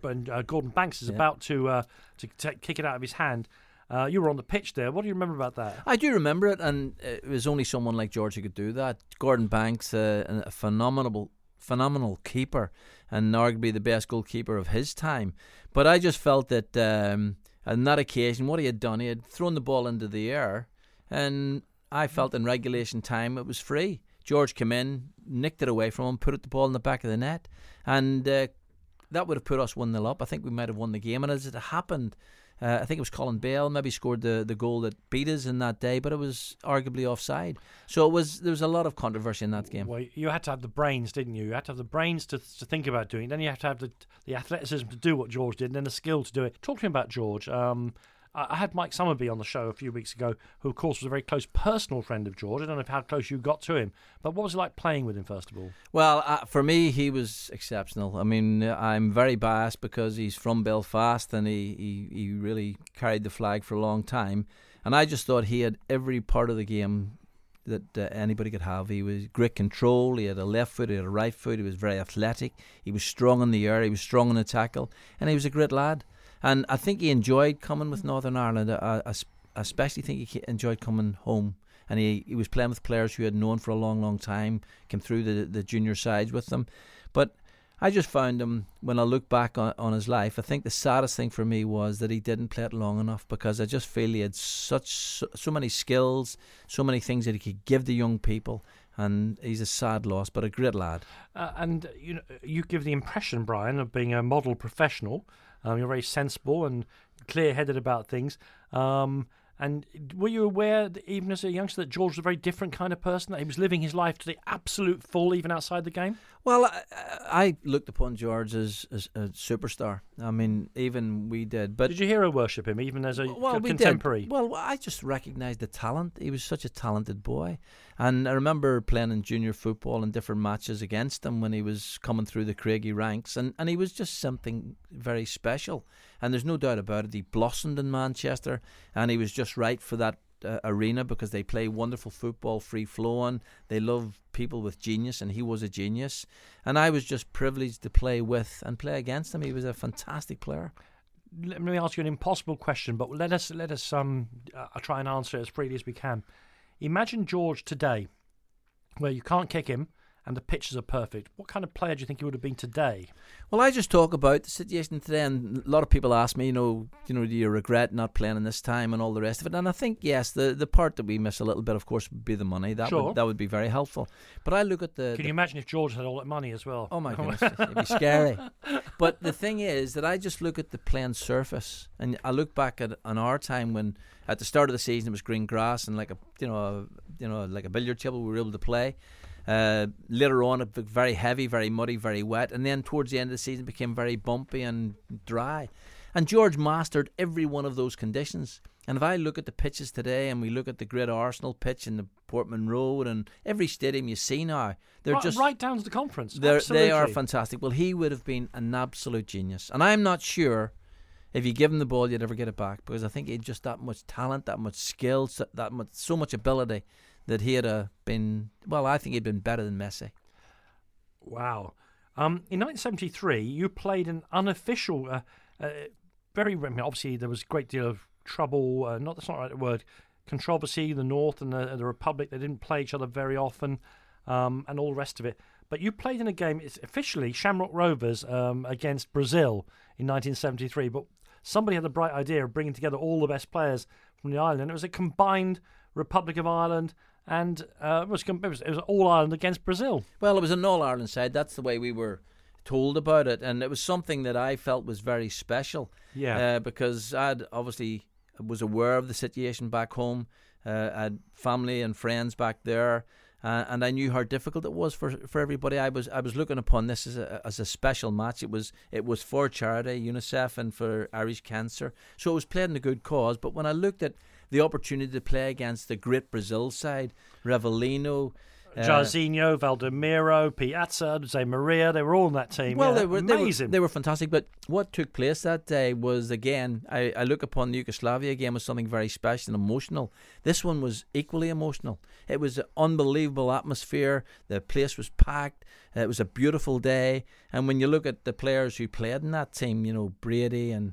when uh, Gordon Banks is yeah. about to uh, to t- kick it out of his hand. Uh, you were on the pitch there. What do you remember about that? I do remember it, and it was only someone like George who could do that. Gordon Banks, uh, a phenomenal, phenomenal keeper, and arguably the best goalkeeper of his time. But I just felt that um, on that occasion, what he had done, he had thrown the ball into the air, and I felt in regulation time it was free. George came in, nicked it away from him, put the ball in the back of the net, and uh, that would have put us 1 0 up. I think we might have won the game. And as it happened, uh, I think it was Colin Bale maybe scored the, the goal that beat us in that day, but it was arguably offside. So it was there was a lot of controversy in that game. Well, you had to have the brains, didn't you? You had to have the brains to, to think about doing. It. Then you have to have the the athleticism to do what George did, and then the skill to do it. Talk to me about George. Um, I had Mike Summerbee on the show a few weeks ago, who of course was a very close personal friend of George. I don't know how close you got to him, but what was it like playing with him first of all? Well, uh, for me, he was exceptional. I mean, I'm very biased because he's from Belfast and he, he, he really carried the flag for a long time, and I just thought he had every part of the game that uh, anybody could have. He was great control. He had a left foot. He had a right foot. He was very athletic. He was strong in the air. He was strong in the tackle, and he was a great lad. And I think he enjoyed coming with Northern Ireland. I, I, especially think he enjoyed coming home. And he, he was playing with players who he had known for a long, long time, came through the, the junior sides with them. But I just found him, when I look back on, on his life, I think the saddest thing for me was that he didn't play it long enough because I just feel he had such so, so many skills, so many things that he could give the young people and he's a sad loss, but a great lad. Uh, and you know, you give the impression, Brian, of being a model professional. Um, you're very sensible and clear-headed about things. Um, and were you aware, that even as a youngster, that George was a very different kind of person? That he was living his life to the absolute full, even outside the game. Well, I, I looked upon George as, as a superstar. I mean, even we did. But did you hero worship him, even as a well, we contemporary? Did. Well, I just recognised the talent. He was such a talented boy, and I remember playing in junior football in different matches against him when he was coming through the Cregagh ranks, and, and he was just something very special. And there's no doubt about it. He blossomed in Manchester, and he was just right for that uh, arena because they play wonderful football, free flowing. They love people with genius, and he was a genius. And I was just privileged to play with and play against him. He was a fantastic player. Let me ask you an impossible question, but let us let us um uh, try and answer it as freely as we can. Imagine George today, where you can't kick him, and the pitches are perfect. What kind of player do you think he would have been today? Well, I just talk about the situation today, and a lot of people ask me, you know, you know, do you regret not playing in this time and all the rest of it? And I think yes, the the part that we miss a little bit, of course, would be the money. That sure. would that would be very helpful. But I look at the. Can the, you imagine if George had all that money as well? Oh my goodness, it'd be scary. But the thing is that I just look at the playing surface, and I look back at on our time when at the start of the season it was green grass and like a you know a, you know like a billiard table we were able to play. Uh, later on, it became very heavy, very muddy, very wet, and then towards the end of the season, became very bumpy and dry. And George mastered every one of those conditions. And if I look at the pitches today, and we look at the great Arsenal pitch and the Portman Road and every stadium you see now, they're right, just right down to the conference. They are fantastic. Well, he would have been an absolute genius, and I'm not sure if you give him the ball, you'd ever get it back because I think he had just that much talent, that much skill, that much, so much ability that he had uh, been. Well, I think he'd been better than Messi. Wow. Um, in 1973, you played an unofficial, uh, uh, very I mean, obviously there was a great deal of trouble. Uh, not that's not the right word. Controversy. The North and the, the Republic they didn't play each other very often, um, and all the rest of it. But you played in a game. It's officially Shamrock Rovers um, against Brazil in 1973. But somebody had the bright idea of bringing together all the best players from the island, and it was a combined Republic of Ireland and uh, it, was, it was it was all Ireland against Brazil. Well, it was an All Ireland side. That's the way we were told about it, and it was something that I felt was very special. Yeah. Uh, because I'd obviously was aware of the situation back home. Uh, I had family and friends back there. Uh, and I knew how difficult it was for for everybody. I was I was looking upon this as a as a special match. It was it was for charity, UNICEF, and for Irish Cancer. So it was played in a good cause. But when I looked at the opportunity to play against the great Brazil side, Rivelino, uh, Jairzinho, Valdomiro, Piazza, Jose Maria, they were all in that team. Well, yeah. they were amazing. They were, they were fantastic. But what took place that day was again, I, I look upon the Yugoslavia game as something very special and emotional. This one was equally emotional. It was an unbelievable atmosphere. The place was packed. It was a beautiful day. And when you look at the players who played in that team, you know Brady and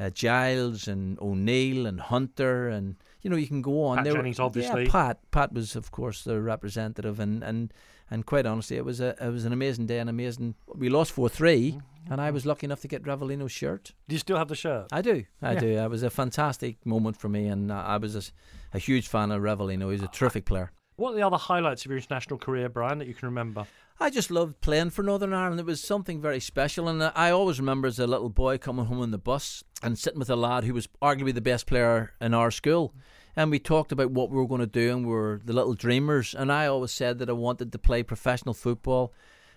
uh, Giles and O'Neill and Hunter and you know you can go on. Pat They were- Jennings, obviously. Yeah, Pat. Pat was of course the representative, and and and quite honestly, it was a it was an amazing day, and amazing. We lost four three, Mm-hmm. and I was lucky enough to get Rivelino's shirt. Do you still have the shirt? I do, I Yeah. do. It was a fantastic moment for me, and I I was a huge fan of Ravelino. He's a terrific player. What are the other highlights of your international career, Brian, that you can remember? I just loved playing for Northern Ireland. It was something very special, and I always remember as a little boy coming home on the bus and sitting with a lad who was arguably the best player in our school. And we talked about what we were going to do, and we were the little dreamers. And I always said that I wanted to play professional football.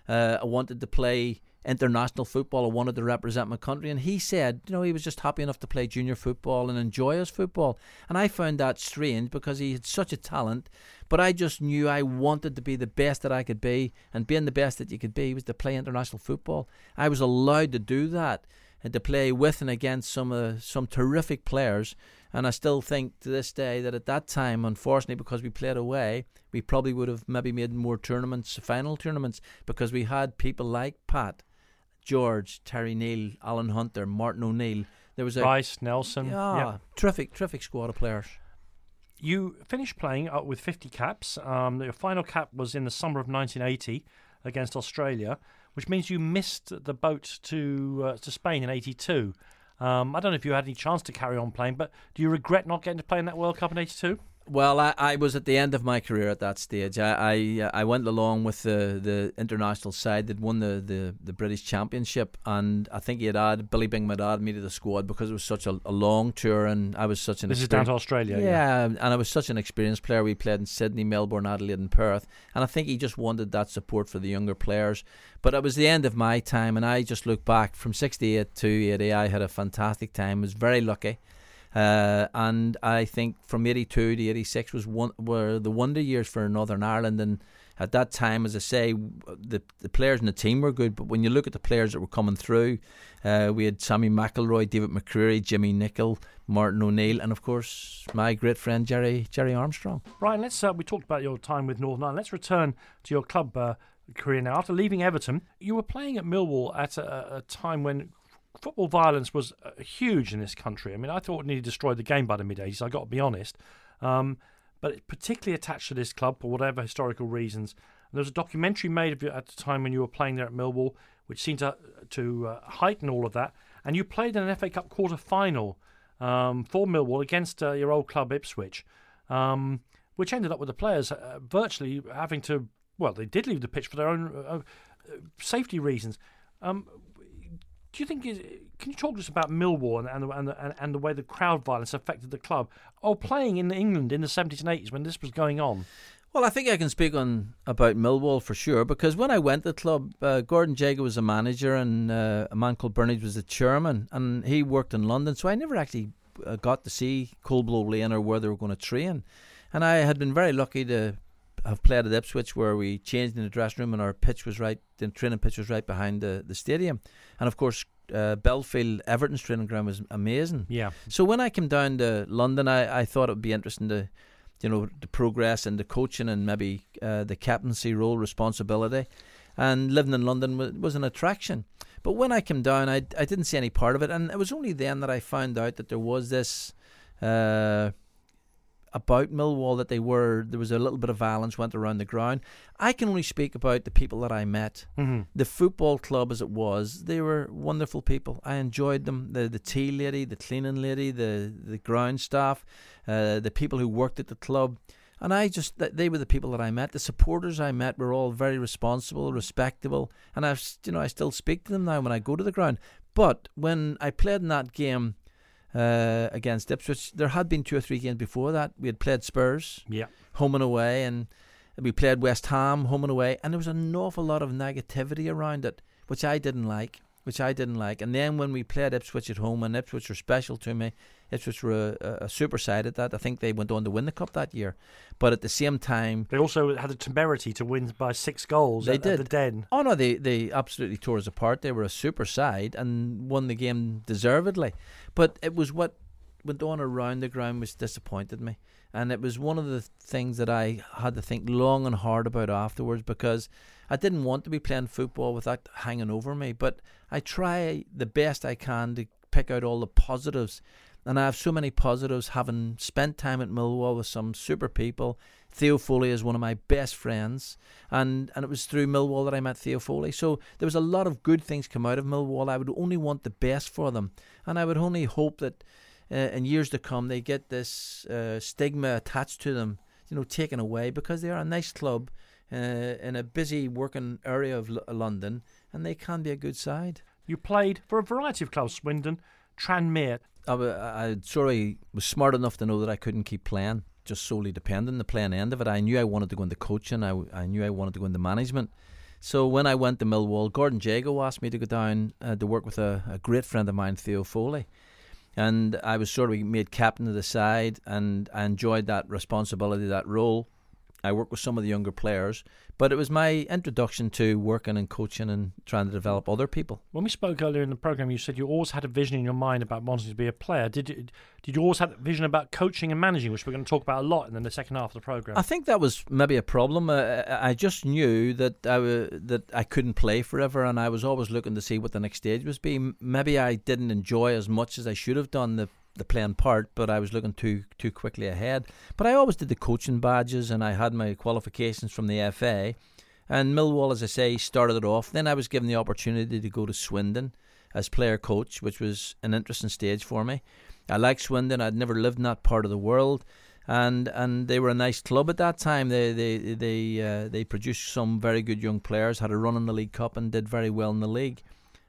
Uh, I wanted to play international football. I wanted to represent my country. And he said, you know, he was just happy enough to play junior football and enjoy his football. And I found that strange because he had such a talent. But I just knew I wanted to be the best that I could be. And being the best that you could be was to play international football. I was allowed to do that and to play with and against some uh, some terrific players. And I still think to this day that at that time, unfortunately, because we played away, we probably would have maybe made more tournaments, final tournaments, because we had people like Pat, George, Terry Neill, Alan Hunter, Martin O'Neill. There was a Bryce, Nelson. yeah, terrific, terrific squad of players. You finished playing uh, with 50 caps. Um, your final cap was in the summer of 1980 against Australia, which means you missed the boat to uh, to Spain in 82. Um, I don't know if you had any chance to carry on playing, but do you regret not getting to play in that World Cup in 82? Well, I, I was at the end of my career at that stage. I I, uh, I went along with the, the international side that won the, the, the British Championship, and I think he had added Billy Bingham had added me to the squad because it was such a, a long tour, and I was such an This is down to Australia. yeah, Yeah. and I was such an experienced player. We played in Sydney, Melbourne, Adelaide, and Perth, and I think he just wanted that support for the younger players. But it was the end of my time, and I just look back from '68 to '80. I had a fantastic time. Was very lucky. Uh, and I think from '82 to '86 was one were the wonder years for Northern Ireland. And at that time, as I say, the the players in the team were good. But when you look at the players that were coming through, uh, we had Sammy McElroy, David McCreary, Jimmy Nicholl, Martin O'Neill, and of course my great friend Gerry Gerry Armstrong. Brian, let's. Uh, we talked about your time with Northern Ireland. Let's return to your club uh, career now. After leaving Everton, you were playing at Millwall at a, a time when football violence was uh, huge in this country. I mean, I thought it nearly destroyed the game by the mid 80s. I got to be honest. Um, but particularly attached to this club for whatever historical reasons. And there was a documentary made at the time when you were playing there at Millwall, which seemed to to uh, heighten all of that. And you played in an FA Cup quarter final um, for Millwall against uh, your old club Ipswich, um, which ended up with the players uh, virtually having to. Well, they did leave the pitch for their own uh, uh, safety reasons. Um, do you think? Is, can you talk to us about Millwall and the, and, the, and the way the crowd violence affected the club? Oh, playing in England in the seventies and eighties when this was going on. Well, I think I can speak on about Millwall for sure because when I went to the club, uh, Gordon Jago was a manager and uh, a man called Burnage was the chairman, and he worked in London, so I never actually uh, got to see Coldblow Lane or where they were going to train. And I had been very lucky to have played at Ipswich where we changed in the dressing room and our pitch was right, the training pitch was right behind the, the stadium. And of course, uh, Bellefield, Everton's training ground was amazing. Yeah. So when I came down to London, I, I thought it would be interesting to, you know, the progress and the coaching and maybe uh, the captaincy role responsibility. And living in London was, was an attraction. But when I came down, I, I didn't see any part of it. And it was only then that I found out that there was this. Uh, about Millwall that they were there was a little bit of violence went around the ground. I can only speak about the people that I met. Mm-hmm. The football club as it was, they were wonderful people. I enjoyed them. The the tea lady, the cleaning lady, the the ground staff, uh, the people who worked at the club. And I just, they were the people that I met. The supporters I met were all very responsible, respectable, and I've, you know, I still speak to them now when I go to the ground. But when I played in that game, uh, against Ipswich. There had been two or three games before that. We had played Spurs, Yeah. home and away, and we played West Ham, home and away, and there was an awful lot of negativity around it, which I didn't like. Which I didn't like. And then when we played Ipswich at home, and Ipswich were special to me, Ipswich were uh, uh, a, a super side at that. I think they went on to win the cup that year. But at the same time, They also had the temerity to win by six goals. They at, did. at the Den. Oh no, they they absolutely tore us apart. They were a super side and won the game deservedly. But it was what went on around the ground which disappointed me. And it was one of the things that I had to think long and hard about afterwards because I didn't want to be playing football with that hanging over me. But I try the best I can to pick out all the positives. And I have so many positives having spent time at Millwall with some super people. Theo Foley is one of my best friends, and, and it was through Millwall that I met Theo Foley. So there was a lot of good things come out of Millwall. I would only want the best for them, and I would only hope that uh, in years to come they get this uh, stigma attached to them, you know, taken away because they are a nice club uh, in a busy working area of L- London, and they can be a good side. You played for a variety of clubs: Swindon, Tranmere. I, I sort of was smart enough to know that I couldn't keep playing, just solely dependent on the playing end of it. I knew I wanted to go into coaching. I, I knew I wanted to go into management. So when I went to Millwall, Gordon Jago asked me to go down uh, to work with a, a great friend of mine, Theo Foley. And I was sort of made captain of the side, and I enjoyed that responsibility, that role. I worked with some of the younger players, but it was my introduction to working and coaching and trying to develop other people. When we spoke earlier in the program, you said you always had a vision in your mind about wanting to be a player. Did you, did you always have a vision about coaching and managing, which we're going to talk about a lot in the second half of the program? I think that was maybe a problem. Uh, I just knew that I w- that I couldn't play forever, and I was always looking to see what the next stage was be. Maybe I didn't enjoy as much as I should have done the the playing part, but I was looking too too quickly ahead. But I always did the coaching badges, and I had my qualifications from the FA. And Millwall, as I say, started it off. Then I was given the opportunity to go to Swindon as player coach, which was an interesting stage for me. I liked Swindon. I'd never lived in that part of the world. and and they were a nice club at that time. They they they uh, they produced some very good young players, had a run in the League Cup, and did very well in the league.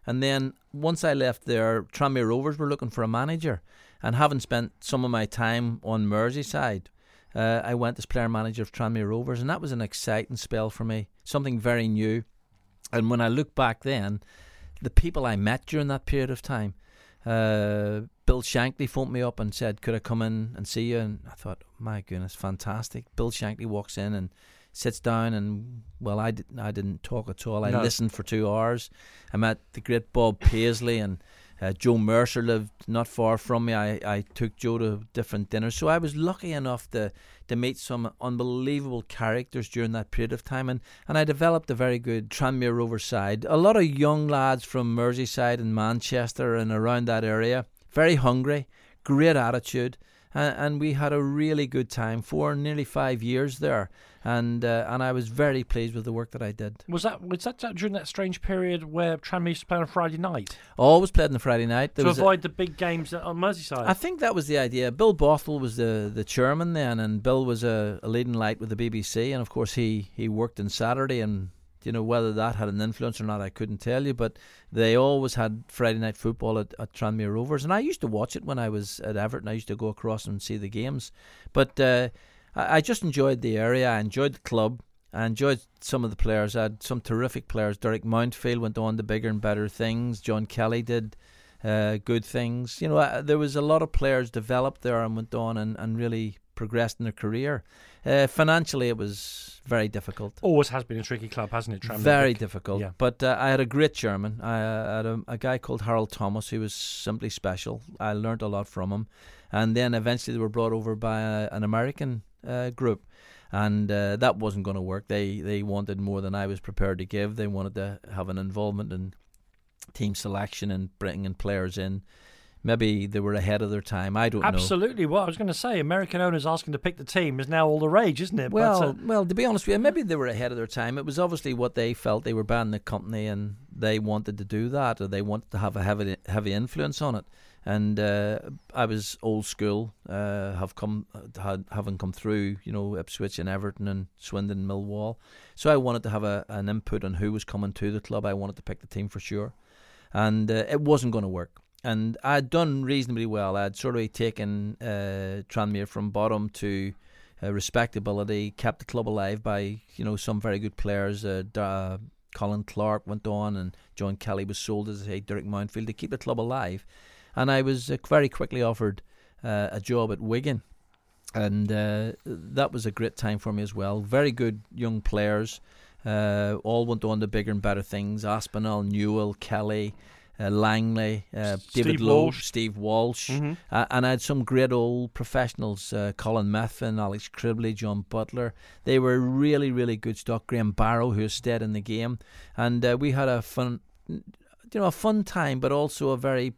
And then once I left there, Tranmere Rovers were looking for a manager, and having spent some of my time on Merseyside, uh, I went as player manager of Tranmere Rovers, and that was an exciting spell for me, something very new. And when I look back then, the people I met during that period of time, uh, Bill Shankly phoned me up and said, "Could I come in and see you?" And I thought, "My goodness, fantastic!" Bill Shankly walks in and sits down, and well, I didn't, I didn't talk at all. I No. listened for two hours. I met the great Bob Paisley and uh, Joe Mercer lived not far from me. I, I took Joe to different dinners, so I was lucky enough to to meet some unbelievable characters during that period of time, and, and I developed a very good Tranmere Rovers side. A lot of young lads from Merseyside and Manchester and around that area, very hungry, great attitude, and, and we had a really good time for nearly five years there, and uh, and I was very pleased with the work that I did. Was that was that during that strange period where Tranmere used to play on Friday night Always played on the Friday night. There to was a- avoid the big games on Merseyside? I think that was the idea. Bill Bothell was the, the chairman then, and Bill was a, a leading light with the BBC, and of course he, he worked on Saturday, and you know whether that had an influence or not, I couldn't tell you. But they always had Friday night football at, at Tranmere Rovers, and I used to watch it when I was at Everton. I used to go across and see the games, but uh, I, I just enjoyed the area. I enjoyed the club. I enjoyed some of the players. I had some terrific players. Derek Mountfield went on to bigger and better things. John Kelly did uh, good things. You know, uh, there was a lot of players developed there and went on and, and really progressed in their career. Uh, financially, it was very difficult. Always has been a tricky club, hasn't it? Tranmere? Very difficult. Yeah. But uh, I had a great chairman. I uh, had a, a guy called Harold Thomas who was simply special. I learned a lot from him. And then eventually they were brought over by a, an American uh, group. And uh, that wasn't going to work. They they wanted more than I was prepared to give. They wanted to have an involvement in team selection and bringing players in. Maybe they were ahead of their time. I don't know. Absolutely. Well, I was going to say, American owners asking to pick the team is now all the rage, isn't it? Well, but, uh, well, to be honest with you, maybe they were ahead of their time. It was obviously what they felt. They were buying the company, and they wanted to do that, or they wanted to have a heavy, heavy influence on it. And uh, I was old school, uh, have come, had, having come through, you know, Ipswich and Everton and Swindon, and Millwall. So I wanted to have a, an input on who was coming to the club. I wanted to pick the team for sure, and uh, it wasn't going to work. And I'd done reasonably well. I'd sort of taken uh, Tranmere from bottom to uh, respectability, kept the club alive by you know some very good players. Uh, Colin Clark went on, and John Kelly was sold as say Derek Mountfield to keep the club alive. And I was uh, very quickly offered uh, a job at Wigan, and uh, that was a great time for me as well. Very good young players, uh, all went on to bigger and better things. Aspinall, Newell, Kelly. Uh, Langley, uh, David Lowe. Steve Walsh, Mhm. uh, and I had some great old professionals: uh, Colin Methven, Alex Cribley, John Butler. They were really, really good stock. Graham Barrow, who stayed in the game, and uh, we had a fun, you know, a fun time, but also a very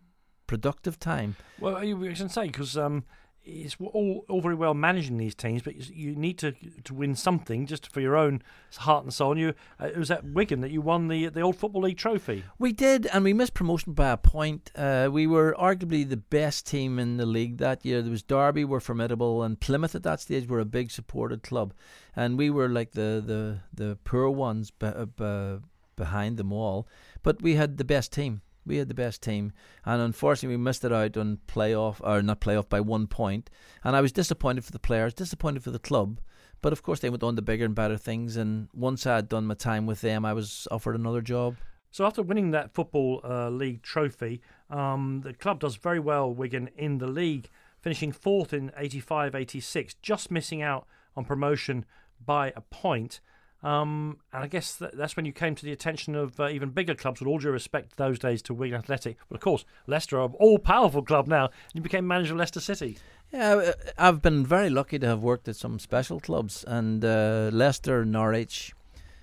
productive time. Well, you going to say because um, it's all all very well managing these teams, but you, need to to win something just for your own heart and soul. And you, uh, it was at Wigan that you won the the old football league trophy. We did, and we missed promotion by a point. Uh, we were arguably the best team in the league that year. There was Derby were formidable, and Plymouth at that stage were a big supported club, and we were like the the the poor ones be, be, behind them all. But we had the best team. We had the best team, and unfortunately, we missed it out on playoff or not playoff by one point. And I was disappointed for the players, disappointed for the club. But of course, they went on to bigger and better things. And once I had done my time with them, I was offered another job. So after winning that football uh, league trophy, um, the club does very well. Wigan in the league, finishing fourth in 85-86, just missing out on promotion by a point. Um, and I guess that, that's when you came to the attention of uh, even bigger clubs, with all due respect those days to Wigan Athletic. But of course, Leicester are an all-powerful club now. And you became manager of Leicester City. Yeah, uh, I've been very lucky to have worked at some special clubs, and uh, Leicester, Norwich,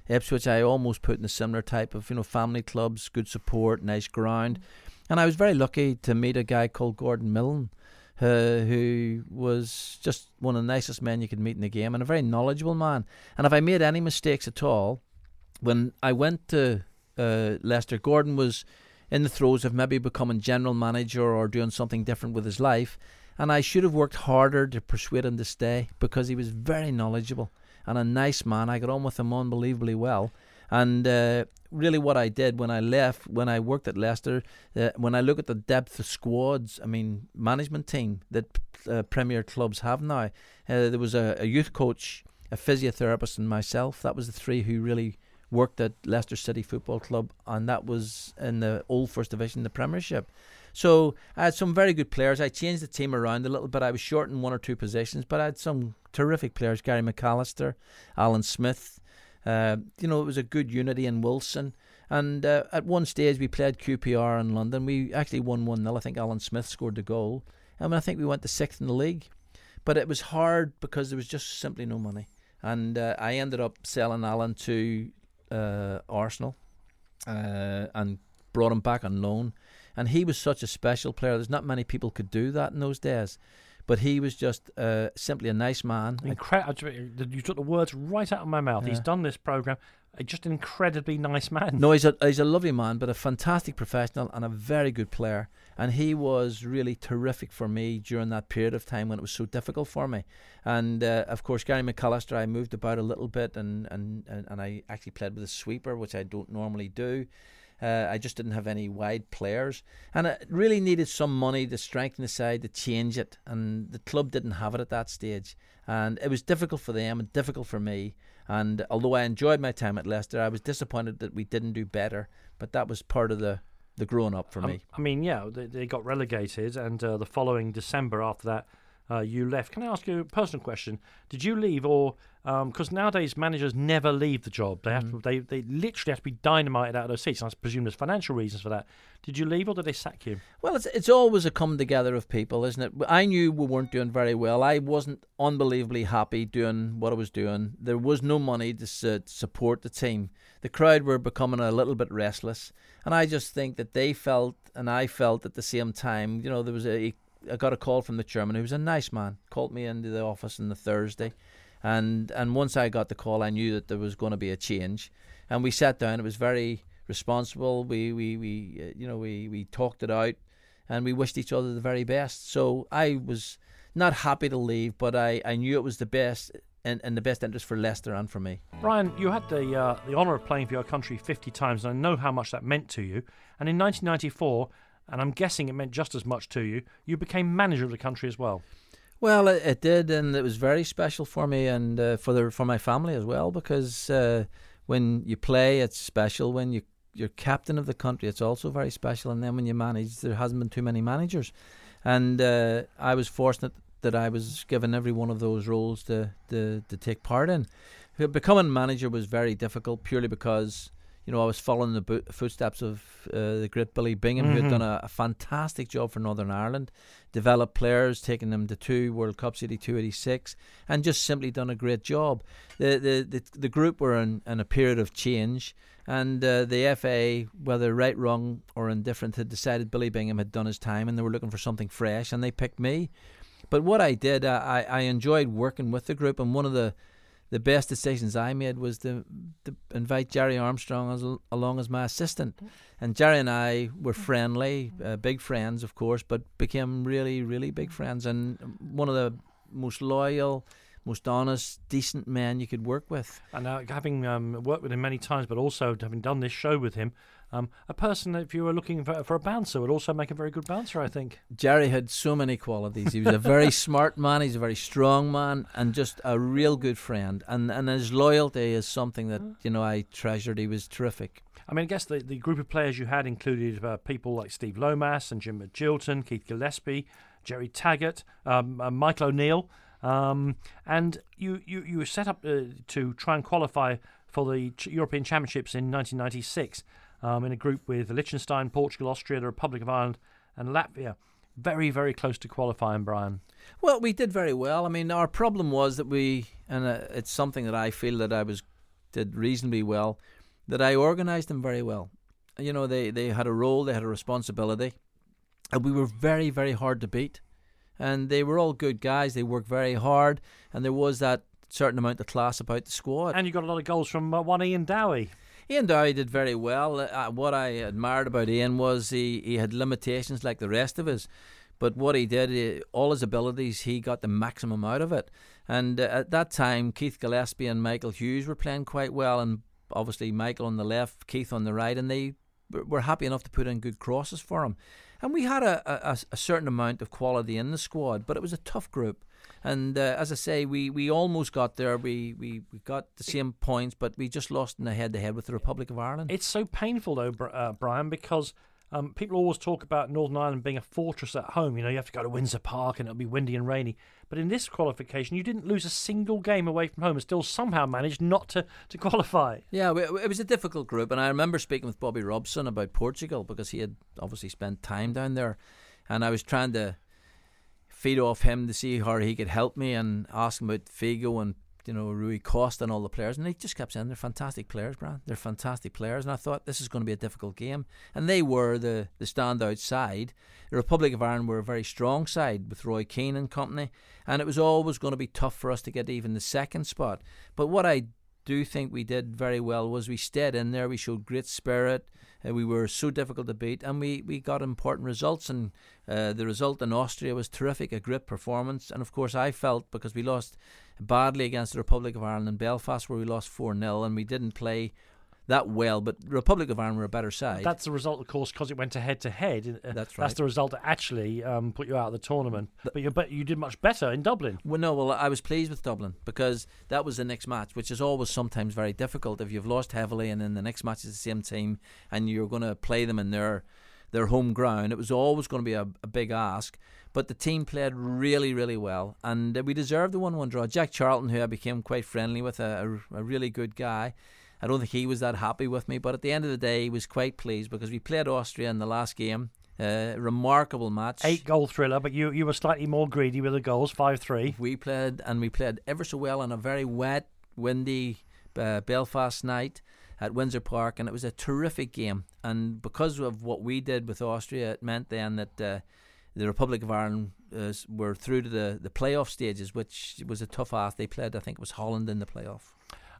Ipswich. I almost put in a similar type of you know family clubs, good support, nice ground, and I was very lucky to meet a guy called Gordon Milne, uh, who was just one of the nicest men you could meet in the game, and a very knowledgeable man. And if I made any mistakes at all, when I went to uh, Leicester, Gordon was in the throes of maybe becoming general manager or doing something different with his life. And I should have worked harder to persuade him to stay because he was very knowledgeable and a nice man. I got on with him unbelievably well. And uh, really, what I did when I left, when I worked at Leicester, uh, when I look at the depth of squads, I mean, management team that uh, Premier clubs have now, uh, there was a, a youth coach, a physiotherapist, and myself. That was the three who really worked at Leicester City Football Club, and that was in the old First Division, the Premiership. So I had some very good players. I changed the team around a little bit. I was short in one or two positions, but I had some terrific players: Gary McAllister, Alan Smith. Uh, you know, it was a good unity in Wilson. And uh, at one stage, we played QPR in London. We actually won 1 0. I think Alan Smith scored the goal. I mean, I think we went to sixth in the league. But it was hard because there was just simply no money. And uh, I ended up selling Alan to uh, Arsenal uh, and brought him back on loan. And he was such a special player. There's not many people could do that in those days. But he was just uh, simply a nice man. Incredible! You took the words right out of my mouth. Yeah. He's done this program. Just an incredibly nice man. No, he's a he's a lovely man, but a fantastic professional and a very good player. And he was really terrific for me during that period of time when it was so difficult for me. And uh, of course, Gary McAllister, I moved about a little bit, and, and, and, and I actually played with a sweeper, which I don't normally do. Uh, I just didn't have any wide players, and it really needed some money to strengthen the side to change it. And the club didn't have it at that stage, and it was difficult for them and difficult for me. And although I enjoyed my time at Leicester, I was disappointed that we didn't do better. But that was part of the the growing up for um, me. I mean, yeah, they, they got relegated, and uh, the following December after that, uh, you left. Can I ask you a personal question? Did you leave, or because um, nowadays managers never leave the job, they have mm. to, they they literally have to be dynamited out of their seats. And I presume there's financial reasons for that. Did you leave, or did they sack you? Well, it's it's always a come together of people, isn't it? I knew we weren't doing very well. I wasn't unbelievably happy doing what I was doing. There was no money to su- support the team. The crowd were becoming a little bit restless, and I just think that they felt and I felt at the same time. You know, there was a I got a call from the chairman, who was a nice man, called me into the office on the Thursday, and and once I got the call, I knew that there was going to be a change, and we sat down. It was very responsible. We we we uh, you know we we talked it out, and we wished each other the very best. So I was not happy to leave, but I I knew it was the best. and, in the best interest for Leicester and for me. Brian, you had the uh, the honour of playing for your country 50 times, and I know how much that meant to you. And in 1994, and I'm guessing it meant just as much to you. You became manager of the country as well. Well, it, it did, and it was very special for me and uh, for the for my family as well because uh, when you play, it's special. When you you're captain of the country, it's also very special. And then when you manage, there hasn't been too many managers, and uh, I was fortunate that I was given every one of those roles to to, to take part in. Becoming manager was very difficult purely because you know, I was following the bo- footsteps of uh, the great Billy Bingham, mm-hmm. who had done a, a, fantastic job for Northern Ireland, developed players, taking them to two World Cups, 82, 86, and just simply done a great job. The the, the, the group were in, in a period of change, and uh, the FA, whether right, wrong, or indifferent, had decided Billy Bingham had done his time and they were looking for something fresh, and they picked me. But what I did, I, I enjoyed working with the group, and one of the the best decisions I made was to, to invite Gerry Armstrong as, along as my assistant. And Gerry and I were friendly, uh, big friends, of course, but became really, really big friends. And one of the most loyal, most honest, decent men you could work with. And uh, having um, worked with him many times, but also having done this show with him, um, a person, if you were looking for, for, a bouncer, would also make a very good bouncer, I think. Gerry had so many qualities. He was a very smart man, he's a very strong man, and just a real good friend. And, and his loyalty is something that, you know, I treasured. He was terrific. I mean, I guess the, the group of players you had included uh, people like Steve Lomas and Jim Magilton, Keith Gillespie, Gerry Taggart, um, uh, Michael O'Neill. Um, and you, you, you were set up uh, to try and qualify for the European Championships in 1996 um, in a group with Liechtenstein, Portugal, Austria, the Republic of Ireland, and Latvia. Very, very close to qualifying, Brian. Well, we did very well. I mean, our problem was that we, and uh, it's something that I feel that I was did reasonably well, that I organised them very well. You know, they, they had a role, they had a responsibility, and we were very, very hard to beat. And they were all good guys. They worked very hard, and there was that certain amount of class about the squad. And you got a lot of goals from uh, one Ian Dowie. Ian Dowie did very well. Uh, what I admired about Ian was he, he had limitations like the rest of us. But what he did, he, all his abilities, he got the maximum out of it. And uh, at that time, Keith Gillespie and Michael Hughes were playing quite well, and obviously Michael on the left, Keith on the right, and they were happy enough to put in good crosses for him. And we had a, a, a certain amount of quality in the squad, but it was a tough group. And uh, as I say, we, we almost got there. We, we, we got the same points, but we just lost in the head to head with the Republic of Ireland. It's so painful, though, uh, Brian, because um, people always talk about Northern Ireland being a fortress at home. You know, you have to go to Windsor Park and it'll be windy and rainy. But in this qualification, you didn't lose a single game away from home and still somehow managed not to, to qualify. Yeah, it was a difficult group. And I remember speaking with Bobby Robson about Portugal because he had obviously spent time down there. And I was trying to feed off him to see how he could help me and ask him about Figo and you know, Rui Costa and all the players, and they just kept saying they're fantastic players, Brian. They're fantastic players, and I thought this is going to be a difficult game, and they were the the standout side. The Republic of Ireland were a very strong side with Roy Keane and company, and it was always going to be tough for us to get even the second spot. But what I do think we did very well was we stayed in there. We showed great spirit. Uh, we were so difficult to beat, and we, we got important results. And uh, the result in Austria was terrific, a great performance. And of course, I felt because we lost badly against the Republic of Ireland in Belfast, where we lost 4 0, and we didn't play that well, but Republic of Ireland were a better side. That's the result, of course, because it went to head to head. That's right. That's the result that actually um, put you out of the tournament. But you, but you did much better in Dublin. Well, no, well, I was pleased with Dublin because that was the next match, which is always sometimes very difficult if you've lost heavily and then the next match is the same team and you're going to play them in their their home ground. It was always going to be a, a big ask. But the team played really, really well, and we deserved the one-one draw. Jack Charlton, who I became quite friendly with, a, a, a really good guy. I don't think he was that happy with me, but at the end of the day, he was quite pleased because we played Austria in the last game. Uh, remarkable match. Eight goal thriller, but you, you were slightly more greedy with the goals, 5 3. We played, and we played ever so well on a very wet, windy uh, Belfast night at Windsor Park, and it was a terrific game. And because of what we did with Austria, it meant then that uh, the Republic of Ireland uh, were through to the, the playoff stages, which was a tough ask. They played, I think it was Holland in the playoff.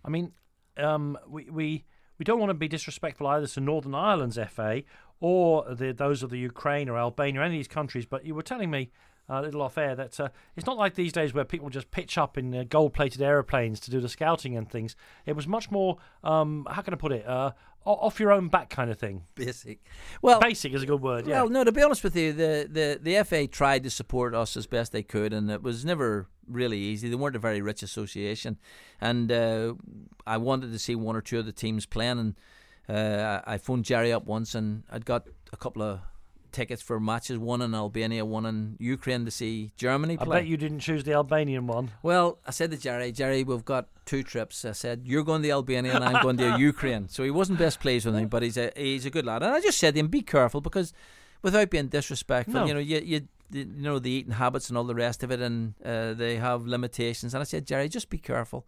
I mean, um, we, we we don't want to be disrespectful either to Northern Ireland's FA or the, those of the Ukraine or Albania, or any of these countries. But you were telling me a little off air that uh, it's not like these days where people just pitch up in uh, gold-plated aeroplanes to do the scouting and things. It was much more, um, how can I put it, uh, off your own back kind of thing. Basic. Well, basic is a good word. Yeah. Well, no, to be honest with you, the, the the FA tried to support us as best they could, and it was never really easy. They weren't a very rich association, and uh, I wanted to see one or two of the teams playing. And uh, I phoned Gerry up once, and I'd got a couple of tickets for matches, one in Albania, one in Ukraine to see Germany play. I bet you didn't choose the Albanian one. Well, I said to Gerry, Gerry, we've got two trips. I said, you're going to Albania and I'm going to Ukraine. So he wasn't best pleased with me, but he's a he's a good lad. And I just said to him, be careful because without being disrespectful, no. you know, you, you you know the eating habits and all the rest of it, and uh, they have limitations. And I said, Gerry, just be careful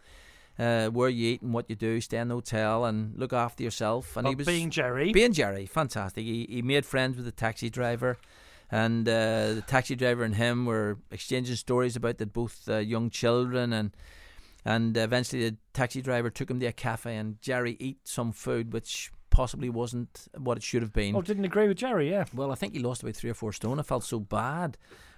uh, where you eat and what you do, stay in the hotel and look after yourself. And but he was being Gerry, being Gerry, fantastic. He he made friends with the taxi driver, and uh, the taxi driver and him were exchanging stories about the both uh, young children and. And eventually, the taxi driver took him to a cafe, and Gerry ate some food which possibly wasn't what it should have been. Oh, didn't agree with Gerry, yeah. Well, I think he lost about three or four stone. I felt so bad.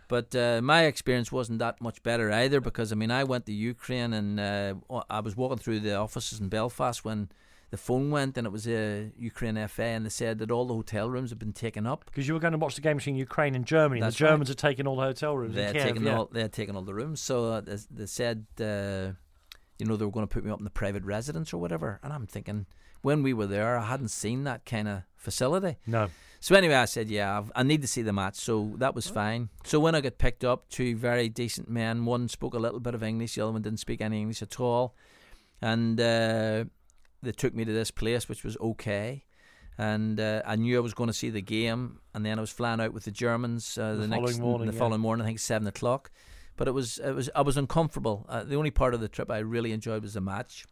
But uh, my experience wasn't that much better either because, I mean, I went to Ukraine and uh, I was walking through the offices in Belfast when the phone went and it was a Ukraine FA and they said that all the hotel rooms had been taken up. Because you were going to watch the game between Ukraine and Germany. That's the Germans right. had taken all the hotel rooms. They had, Kiev, taken, yeah. all, they had taken all the rooms. So uh, they, they said, uh, you know, they were going to put me up in the private residence or whatever. And I'm thinking, when we were there, I hadn't seen that kind of facility. No. So anyway, I said, yeah, I've, I need to see the match. So that was fine. So when I got picked up, two very decent men. One spoke a little bit of English, the other one didn't speak any English at all, and uh, they took me to this place, which was okay. And uh, I knew I was going to see the game, and then I was flying out with the Germans uh, The the, following next morning, the yeah. following morning. I think seven o'clock. But it was it was I was uncomfortable. Uh, the only part of the trip I really enjoyed was the match,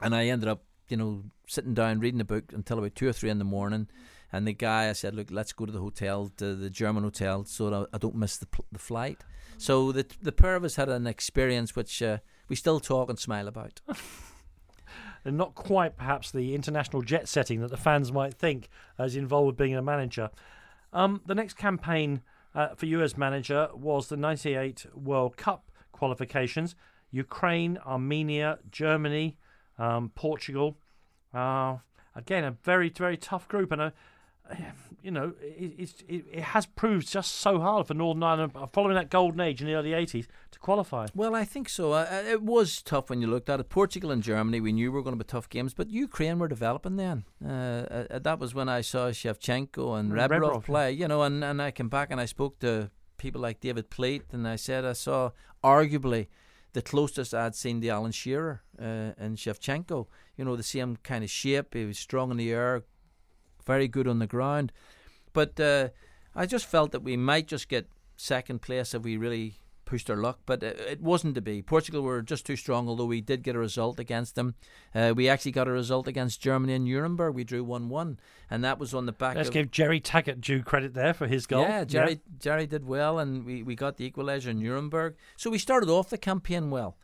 and I ended up you know sitting down reading a book until about two or three in the morning. And the guy, I said, look, let's go to the hotel, to the German hotel, so that I don't miss the the flight. So the the pair of us had an experience which uh, we still talk and smile about. and not quite perhaps the international jet setting that the fans might think as involved with being a manager. Um, the next campaign uh, for you as manager was the 98 World Cup qualifications. Ukraine, Armenia, Germany, um, Portugal. Uh, again, a very, very tough group. And, uh, you know, it, it, it, has proved just so hard for Northern Ireland, uh, following that golden age in the early 80s, to qualify. Well, I think so. Uh, uh, it was tough when you looked at it. Portugal and Germany, we knew were going to be tough games, but Ukraine were developing then. Uh, uh, that was when I saw Shevchenko and Rebrov, Rebrov play, you know, and, and I came back and I spoke to people like David Pleat, and I said I saw arguably the closest I'd seen the Alan Shearer uh, and Shevchenko. You know, the same kind of shape. He was strong in the air, very good on the ground. But uh, I just felt that we might just get second place if we really pushed our luck, but it wasn't to be. Portugal were just too strong, although we did get a result against them. Uh, we actually got a result against Germany in Nuremberg. We drew 1 1, and that was on the back Let's of, give Gerry Taggart due credit there for his goal. Yeah, Gerry, yeah. Gerry did well, and we, we got the equaliser in Nuremberg. So we started off the campaign well,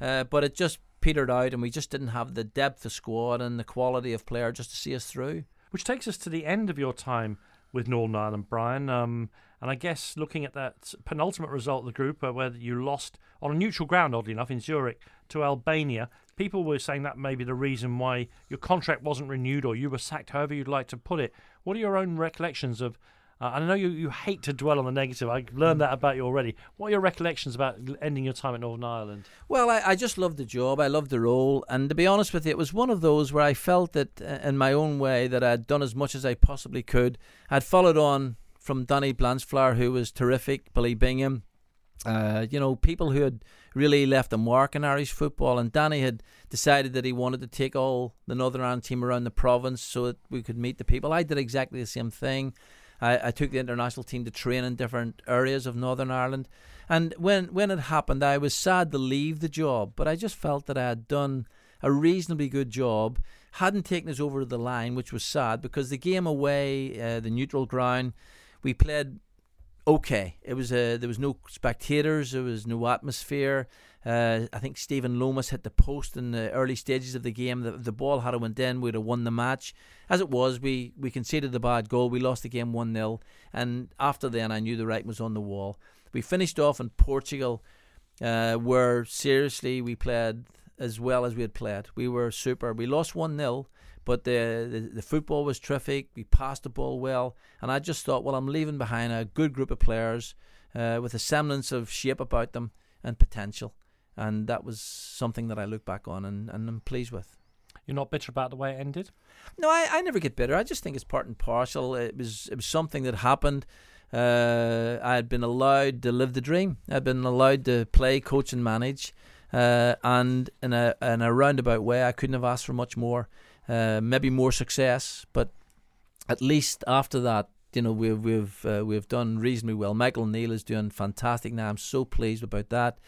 uh, but it just petered out, and we just didn't have the depth of squad and the quality of player just to see us through. Which takes us to the end of your time with Northern Ireland, Brian. Um, and I guess looking at that penultimate result of the group, uh, where you lost on a neutral ground, oddly enough, in Zurich to Albania, people were saying that may be the reason why your contract wasn't renewed or you were sacked, however you'd like to put it. What are your own recollections of? Uh, I know you, you hate to dwell on the negative. I learned that about you already. What are your recollections about ending your time at Northern Ireland? Well, I, I just loved the job. I loved the role. And to be honest with you, it was one of those where I felt that, uh, in my own way, that I'd done as much as I possibly could. I'd followed on from Danny Blanchflower, who was terrific, Billy Bingham, uh, you know, people who had really left a mark in Irish football. And Danny had decided that he wanted to take all the Northern Ireland team around the province so that we could meet the people. I did exactly the same thing. I, I took the international team to train in different areas of Northern Ireland. And when, when it happened, I was sad to leave the job, but I just felt that I had done a reasonably good job. Hadn't taken us over the line, which was sad because the game away, uh, the neutral ground, we played okay. It was a, there was no spectators, there was no atmosphere. Uh, I think Stephen Lomas hit the post in the early stages of the game. The, the ball had went in, we'd have won the match. As it was, we, we conceded the bad goal. We lost the game 1 0. And after then, I knew the writing was on the wall. We finished off in Portugal, uh, where seriously we played as well as we had played. We were super. We lost 1 0, but the, the, the football was terrific. We passed the ball well, and I just thought, well, I'm leaving behind a good group of players uh, with a semblance of shape about them and potential, and that was something that I look back on and, and I'm pleased with. You're not bitter about the way it ended? No, I, I never get bitter. I just think it's part and parcel. It was it was something that happened. Uh, I had been allowed to live the dream. I'd been allowed to play, coach, and manage. Uh, and in a in a roundabout way, I couldn't have asked for much more. Uh, maybe more success, but at least after that, you know, we've we've uh, we've done reasonably well. Michael Neal is doing fantastic now. I'm so pleased about that.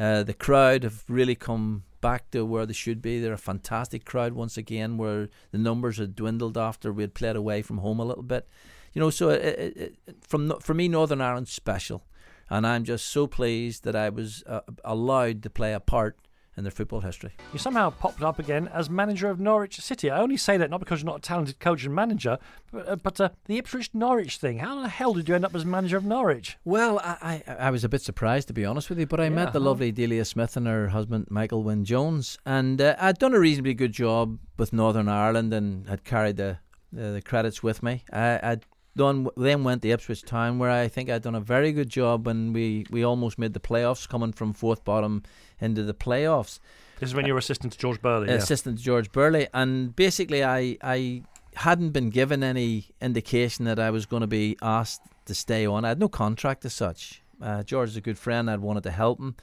Uh, the crowd have really come back to where they should be. They're a fantastic crowd once again, where the numbers had dwindled after we had played away from home a little bit. You know, so it, it, it, from for me, Northern Ireland's special, and I'm just so pleased that I was uh, allowed to play a part in their football history. You somehow popped up again as manager of Norwich City. I only say that not because you're not a talented coach and manager, but, uh, but uh, the Ipswich Norwich thing. How the hell did you end up as manager of Norwich? Well, I, I, I was a bit surprised to be honest with you, but I yeah, met the huh? lovely Delia Smith and her husband Michael Wynne Jones, and uh, I'd done a reasonably good job with Northern Ireland and had carried the the, the credits with me. I, I'd done then went to Ipswich Town where I think I'd done a very good job when we, we almost made the playoffs coming from fourth bottom into the playoffs. This is when you were assistant to George Burley. Yeah. Assistant to George Burley, and basically I I hadn't been given any indication that I was going to be asked to stay on. I had no contract as such. Uh, George is a good friend. I'd wanted to help him,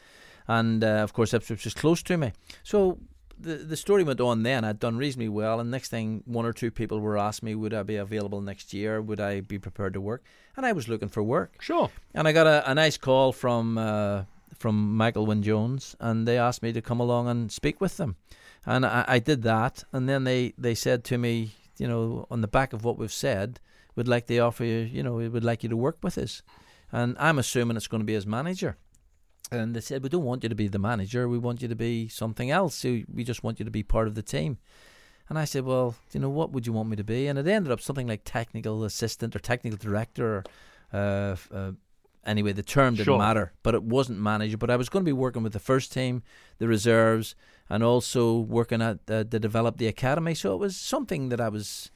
and uh, of course Ipswich was close to me. So the the story went on then. I'd done reasonably well, and next thing, one or two people were asking me, would I be available next year? Would I be prepared to work? And I was looking for work. Sure. And I got a, a nice call from uh, from Michael Wynne Jones, and they asked me to come along and speak with them, and I, I did that. And then they they said to me, you know, on the back of what we've said, we'd like to offer you, you know, we would like you to work with us. And I'm assuming it's going to be as manager. And they said, We don't want you to be the manager. We want you to be something else. We just want you to be part of the team. And I said, Well, you know, what would you want me to be? And it ended up something like technical assistant or technical director or uh, uh, anyway, the term didn't Sure. matter, but it wasn't manager. But I was going to be working with the first team, the reserves, and also working at uh, to develop the academy. So it was something that I was,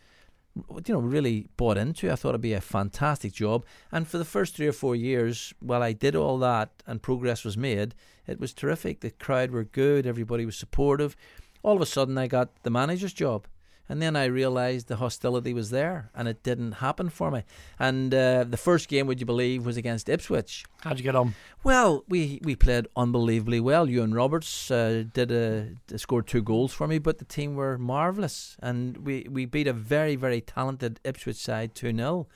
you know, really bought into. I thought it'd be a fantastic job. And for the first three or four years, while I did all that and progress was made, it was terrific. The crowd were good. Everybody was supportive. All of a sudden, I got the manager's job. And then I realised the hostility was there, and it didn't happen for me. And uh, the first game, would you believe, was against Ipswich. How'd you get on? Well, we, we played unbelievably well. Iwan Roberts uh, did a scored two goals for me, but the team were marvellous, and we, we beat a very very talented Ipswich side two 0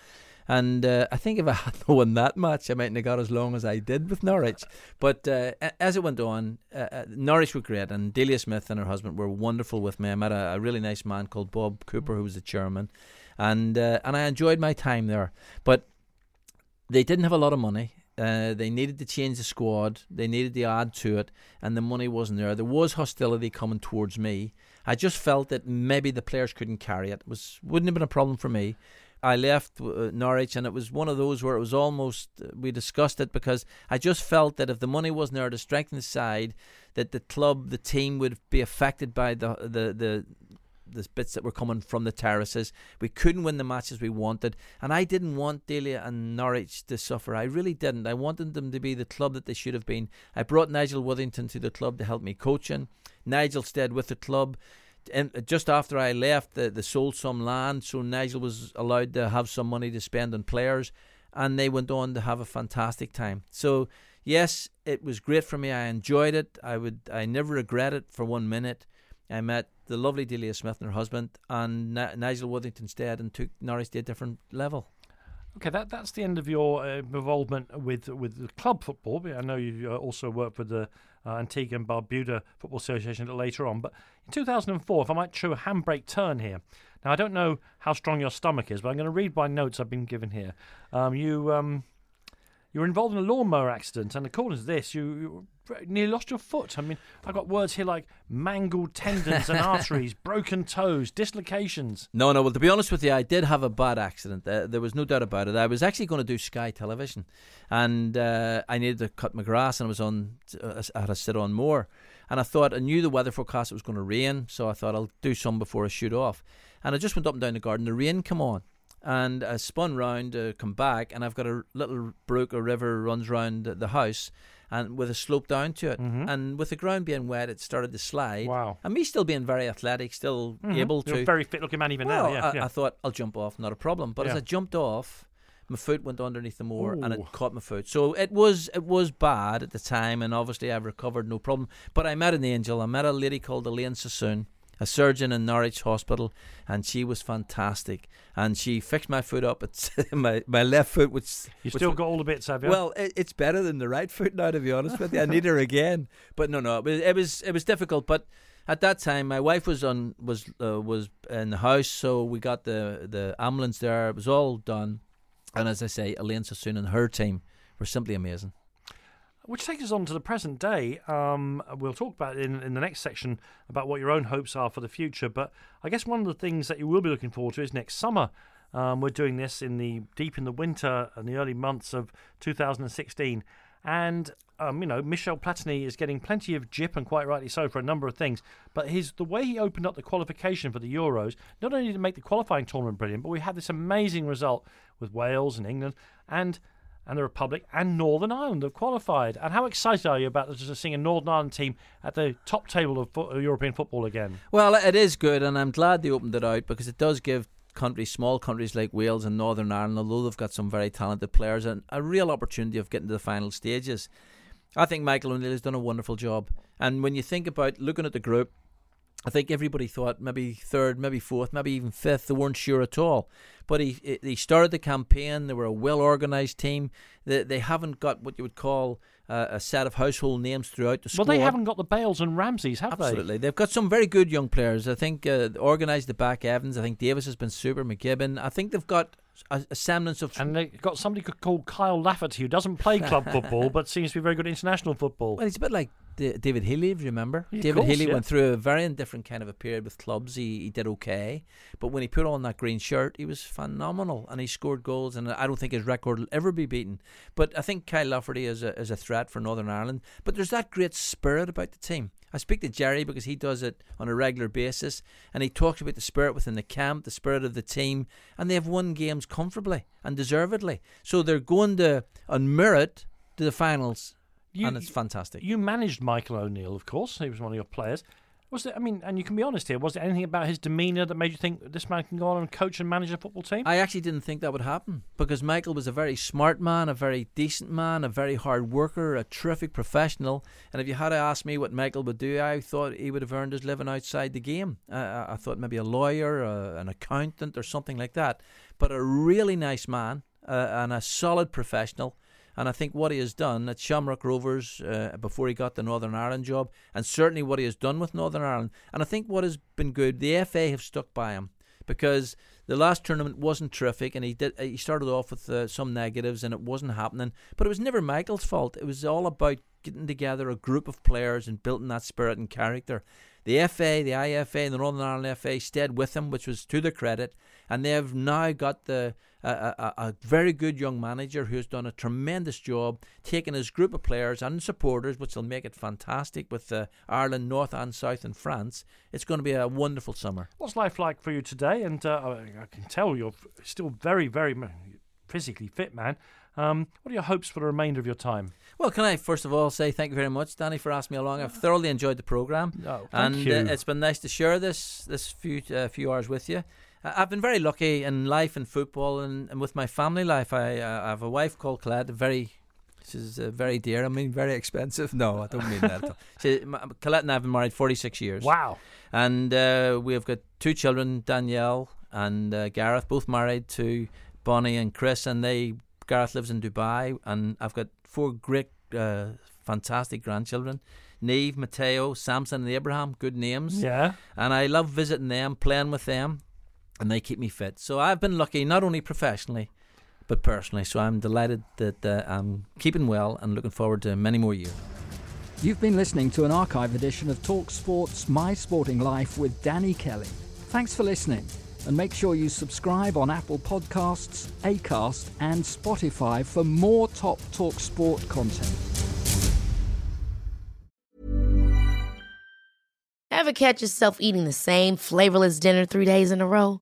and uh, I think if I had won that match, I mightn't have got as long as I did with Norwich. But uh, as it went on, uh, uh, Norwich were great, and Delia Smith and her husband were wonderful with me. I met a, a really nice man called Bob Cooper, who was the chairman, and uh, and I enjoyed my time there. But they didn't have a lot of money. Uh, they needed to change the squad. They needed to add to it, and the money wasn't there. There was hostility coming towards me. I just felt that maybe the players couldn't carry it. it was wouldn't have been a problem for me. I left uh, Norwich, and it was one of those where it was almost uh, we discussed it because I just felt that if the money wasn't there to strengthen the side, that the club, the team would be affected by the the the the bits that were coming from the terraces. We couldn't win the matches we wanted, and I didn't want Delia and Norwich to suffer. I really didn't. I wanted them to be the club that they should have been. I brought Nigel Worthington to the club to help me coaching. Nigel stayed with the club. And just after I left, they, they sold some land, so Nigel was allowed to have some money to spend on players, and they went on to have a fantastic time. So yes, it was great for me. I enjoyed it. I would, I never regret it for one minute. I met the lovely Delia Smith and her husband, and Ni- Nigel Worthington stayed and took Norwich to a different level. Okay, that that's the end of your uh, involvement with with the club football. I know you also worked with the uh, Antigua and Barbuda Football Association later on. But in 2004, if I might show a handbrake turn here. Now I don't know how strong your stomach is, but I'm going to read my notes I've been given here. Um, you um, you were involved in a lawnmower accident, and according to this, you, you nearly lost your foot. I mean, I got words here like mangled tendons and arteries, broken toes, dislocations. No, no. Well, to be honest with you, I did have a bad accident. Uh, there was no doubt about it. I was actually going to do Sky Television, and uh, I needed to cut my grass, and I was on. Uh, I had to sit on more, and I thought I knew the weather forecast it was going to rain, so I thought I'll do some before I shoot off. And I just went up and down the garden. The rain come on, and I spun round to come back, and I've got a little brook or river runs round the house, and with a slope down to it, Mhm. and with the ground being wet, it started to slide. Wow. And me still being very athletic, still Mhm. able You're to. a very fit looking man even well, now. Yeah, I, yeah. I thought I'll jump off, not a problem. But as I jumped off, my foot went underneath the moor and it caught my foot. So it was it was bad at the time, and obviously I've recovered, no problem. But I met an angel. I met a lady called Elaine Sassoon, a surgeon in Norwich Hospital, and she was fantastic. And she fixed my foot up. It's my my left foot, which which still got all the bits, have you? well, it, it's better than the right foot now, to be honest with you. I need her again, but no, no, it was it was, it was difficult. But at that time, my wife was on was uh, was in the house, so we got the the ambulance there. It was all done, and as I say, Elaine Sassoon and her team were simply amazing. Which takes us on to the present day. Um, we'll talk about in, in the next section about what your own hopes are for the future. But I guess one of the things that you will be looking forward to is next summer. Um, we're doing this in the deep in the winter and the early months of 2016, and um, you know Michel Platini is getting plenty of jip and quite rightly so for a number of things. But his the way he opened up the qualification for the Euros not only to make the qualifying tournament brilliant, but we had this amazing result with Wales and England and and the Republic and Northern Ireland have qualified. And how excited are you about just seeing a Northern Ireland team at the top table of fo- European football again? Well, it is good, and I'm glad they opened it out because it does give countries, small countries like Wales and Northern Ireland, although they've got some very talented players, and a real opportunity of getting to the final stages. I think Michael O'Neill has done a wonderful job. And when you think about looking at the group, I think everybody thought maybe third, maybe fourth, maybe even fifth. They weren't sure at all. But he he started the campaign. They were a well organised team. They they haven't got what you would call uh, a set of household names throughout the squad. Well, they haven't got the Bales and Ramseys, have they? Absolutely, they've got some very good young players. I think uh, organised the back Evans. I think Davis has been super. McGibbon. I think they've got a, a semblance of. And they've got somebody called Kyle Lafferty who doesn't play club football but seems to be very good at international football. well, he's a bit like D- David Healy, if you remember. Yeah, David course, Healy yeah. went through a very different kind of a period with clubs. He, he did okay. But when he put on that green shirt, he was phenomenal and he scored goals. And I don't think his record will ever be beaten. But I think Kyle Lafferty is a, is a threat for Northern Ireland. But there's that great spirit about the team. I speak to Gerry because he does it on a regular basis and he talks about the spirit within the camp, the spirit of the team, and they have won games comfortably and deservedly. So they're going to, on merit, to the finals. You- and it's fantastic. You managed Michael O'Neill, of course. He was one of your players. Was there, I mean, and you can be honest here, was there anything about his demeanour that made you think this man can go on and coach and manage a football team? I actually didn't think that would happen because Michael was a very smart man, a very decent man, a very hard worker, a terrific professional. And if you had to ask me what Michael would do, I thought he would have earned his living outside the game. Uh, I I thought maybe a lawyer, uh, an accountant, or something like that. But a really nice man uh, and a solid professional. And I think what he has done at Shamrock Rovers uh, before he got the Northern Ireland job, and certainly what he has done with Northern Ireland, and I think what has been good, the FA have stuck by him because the last tournament wasn't terrific, and he did he started off with uh, some negatives, and it wasn't happening. But it was never Michael's fault. It was all about getting together a group of players and building that spirit and character. The FA, the IFA, and the Northern Ireland FA stayed with him, which was to their credit, and they have now got the a, a, a very good young manager who's done a tremendous job taking his group of players and supporters, which will make it fantastic with uh, Ireland, North and South, and France. It's going to be a wonderful summer. What's life like for you today? And uh, I can tell you're still very, very physically fit, man. Um, what are your hopes for the remainder of your time? Well, can I first of all say thank you very much, Danny, for asking me along. I've thoroughly enjoyed the program, Oh, thank and you. Uh, it's been nice to share this this few uh, few hours with you. I've been very lucky in life and football, and, and with my family life. I, uh, I have a wife called Colette, very she's uh, very dear. I mean, very expensive. No, I don't mean that. At all. She, Colette and I have been married forty six years. Wow. And uh, we have got two children, Danielle and uh, Gareth, both married to Bonnie and Chris, and they Gareth lives in Dubai, and I've got four great, uh, fantastic grandchildren. Neve, Mateo, Samson, and Abraham, good names. Yeah. And I love visiting them, playing with them, and they keep me fit. So I've been lucky, not only professionally, but personally. So I'm delighted that uh, I'm keeping well and looking forward to many more years. You've been listening to an archive edition of Talk Sports My Sporting Life with Danny Kelly. Thanks for listening, and make sure you subscribe on Apple Podcasts, Acast, and Spotify for more top Talk Sport content. Ever catch yourself eating the same flavorless dinner three days in a row?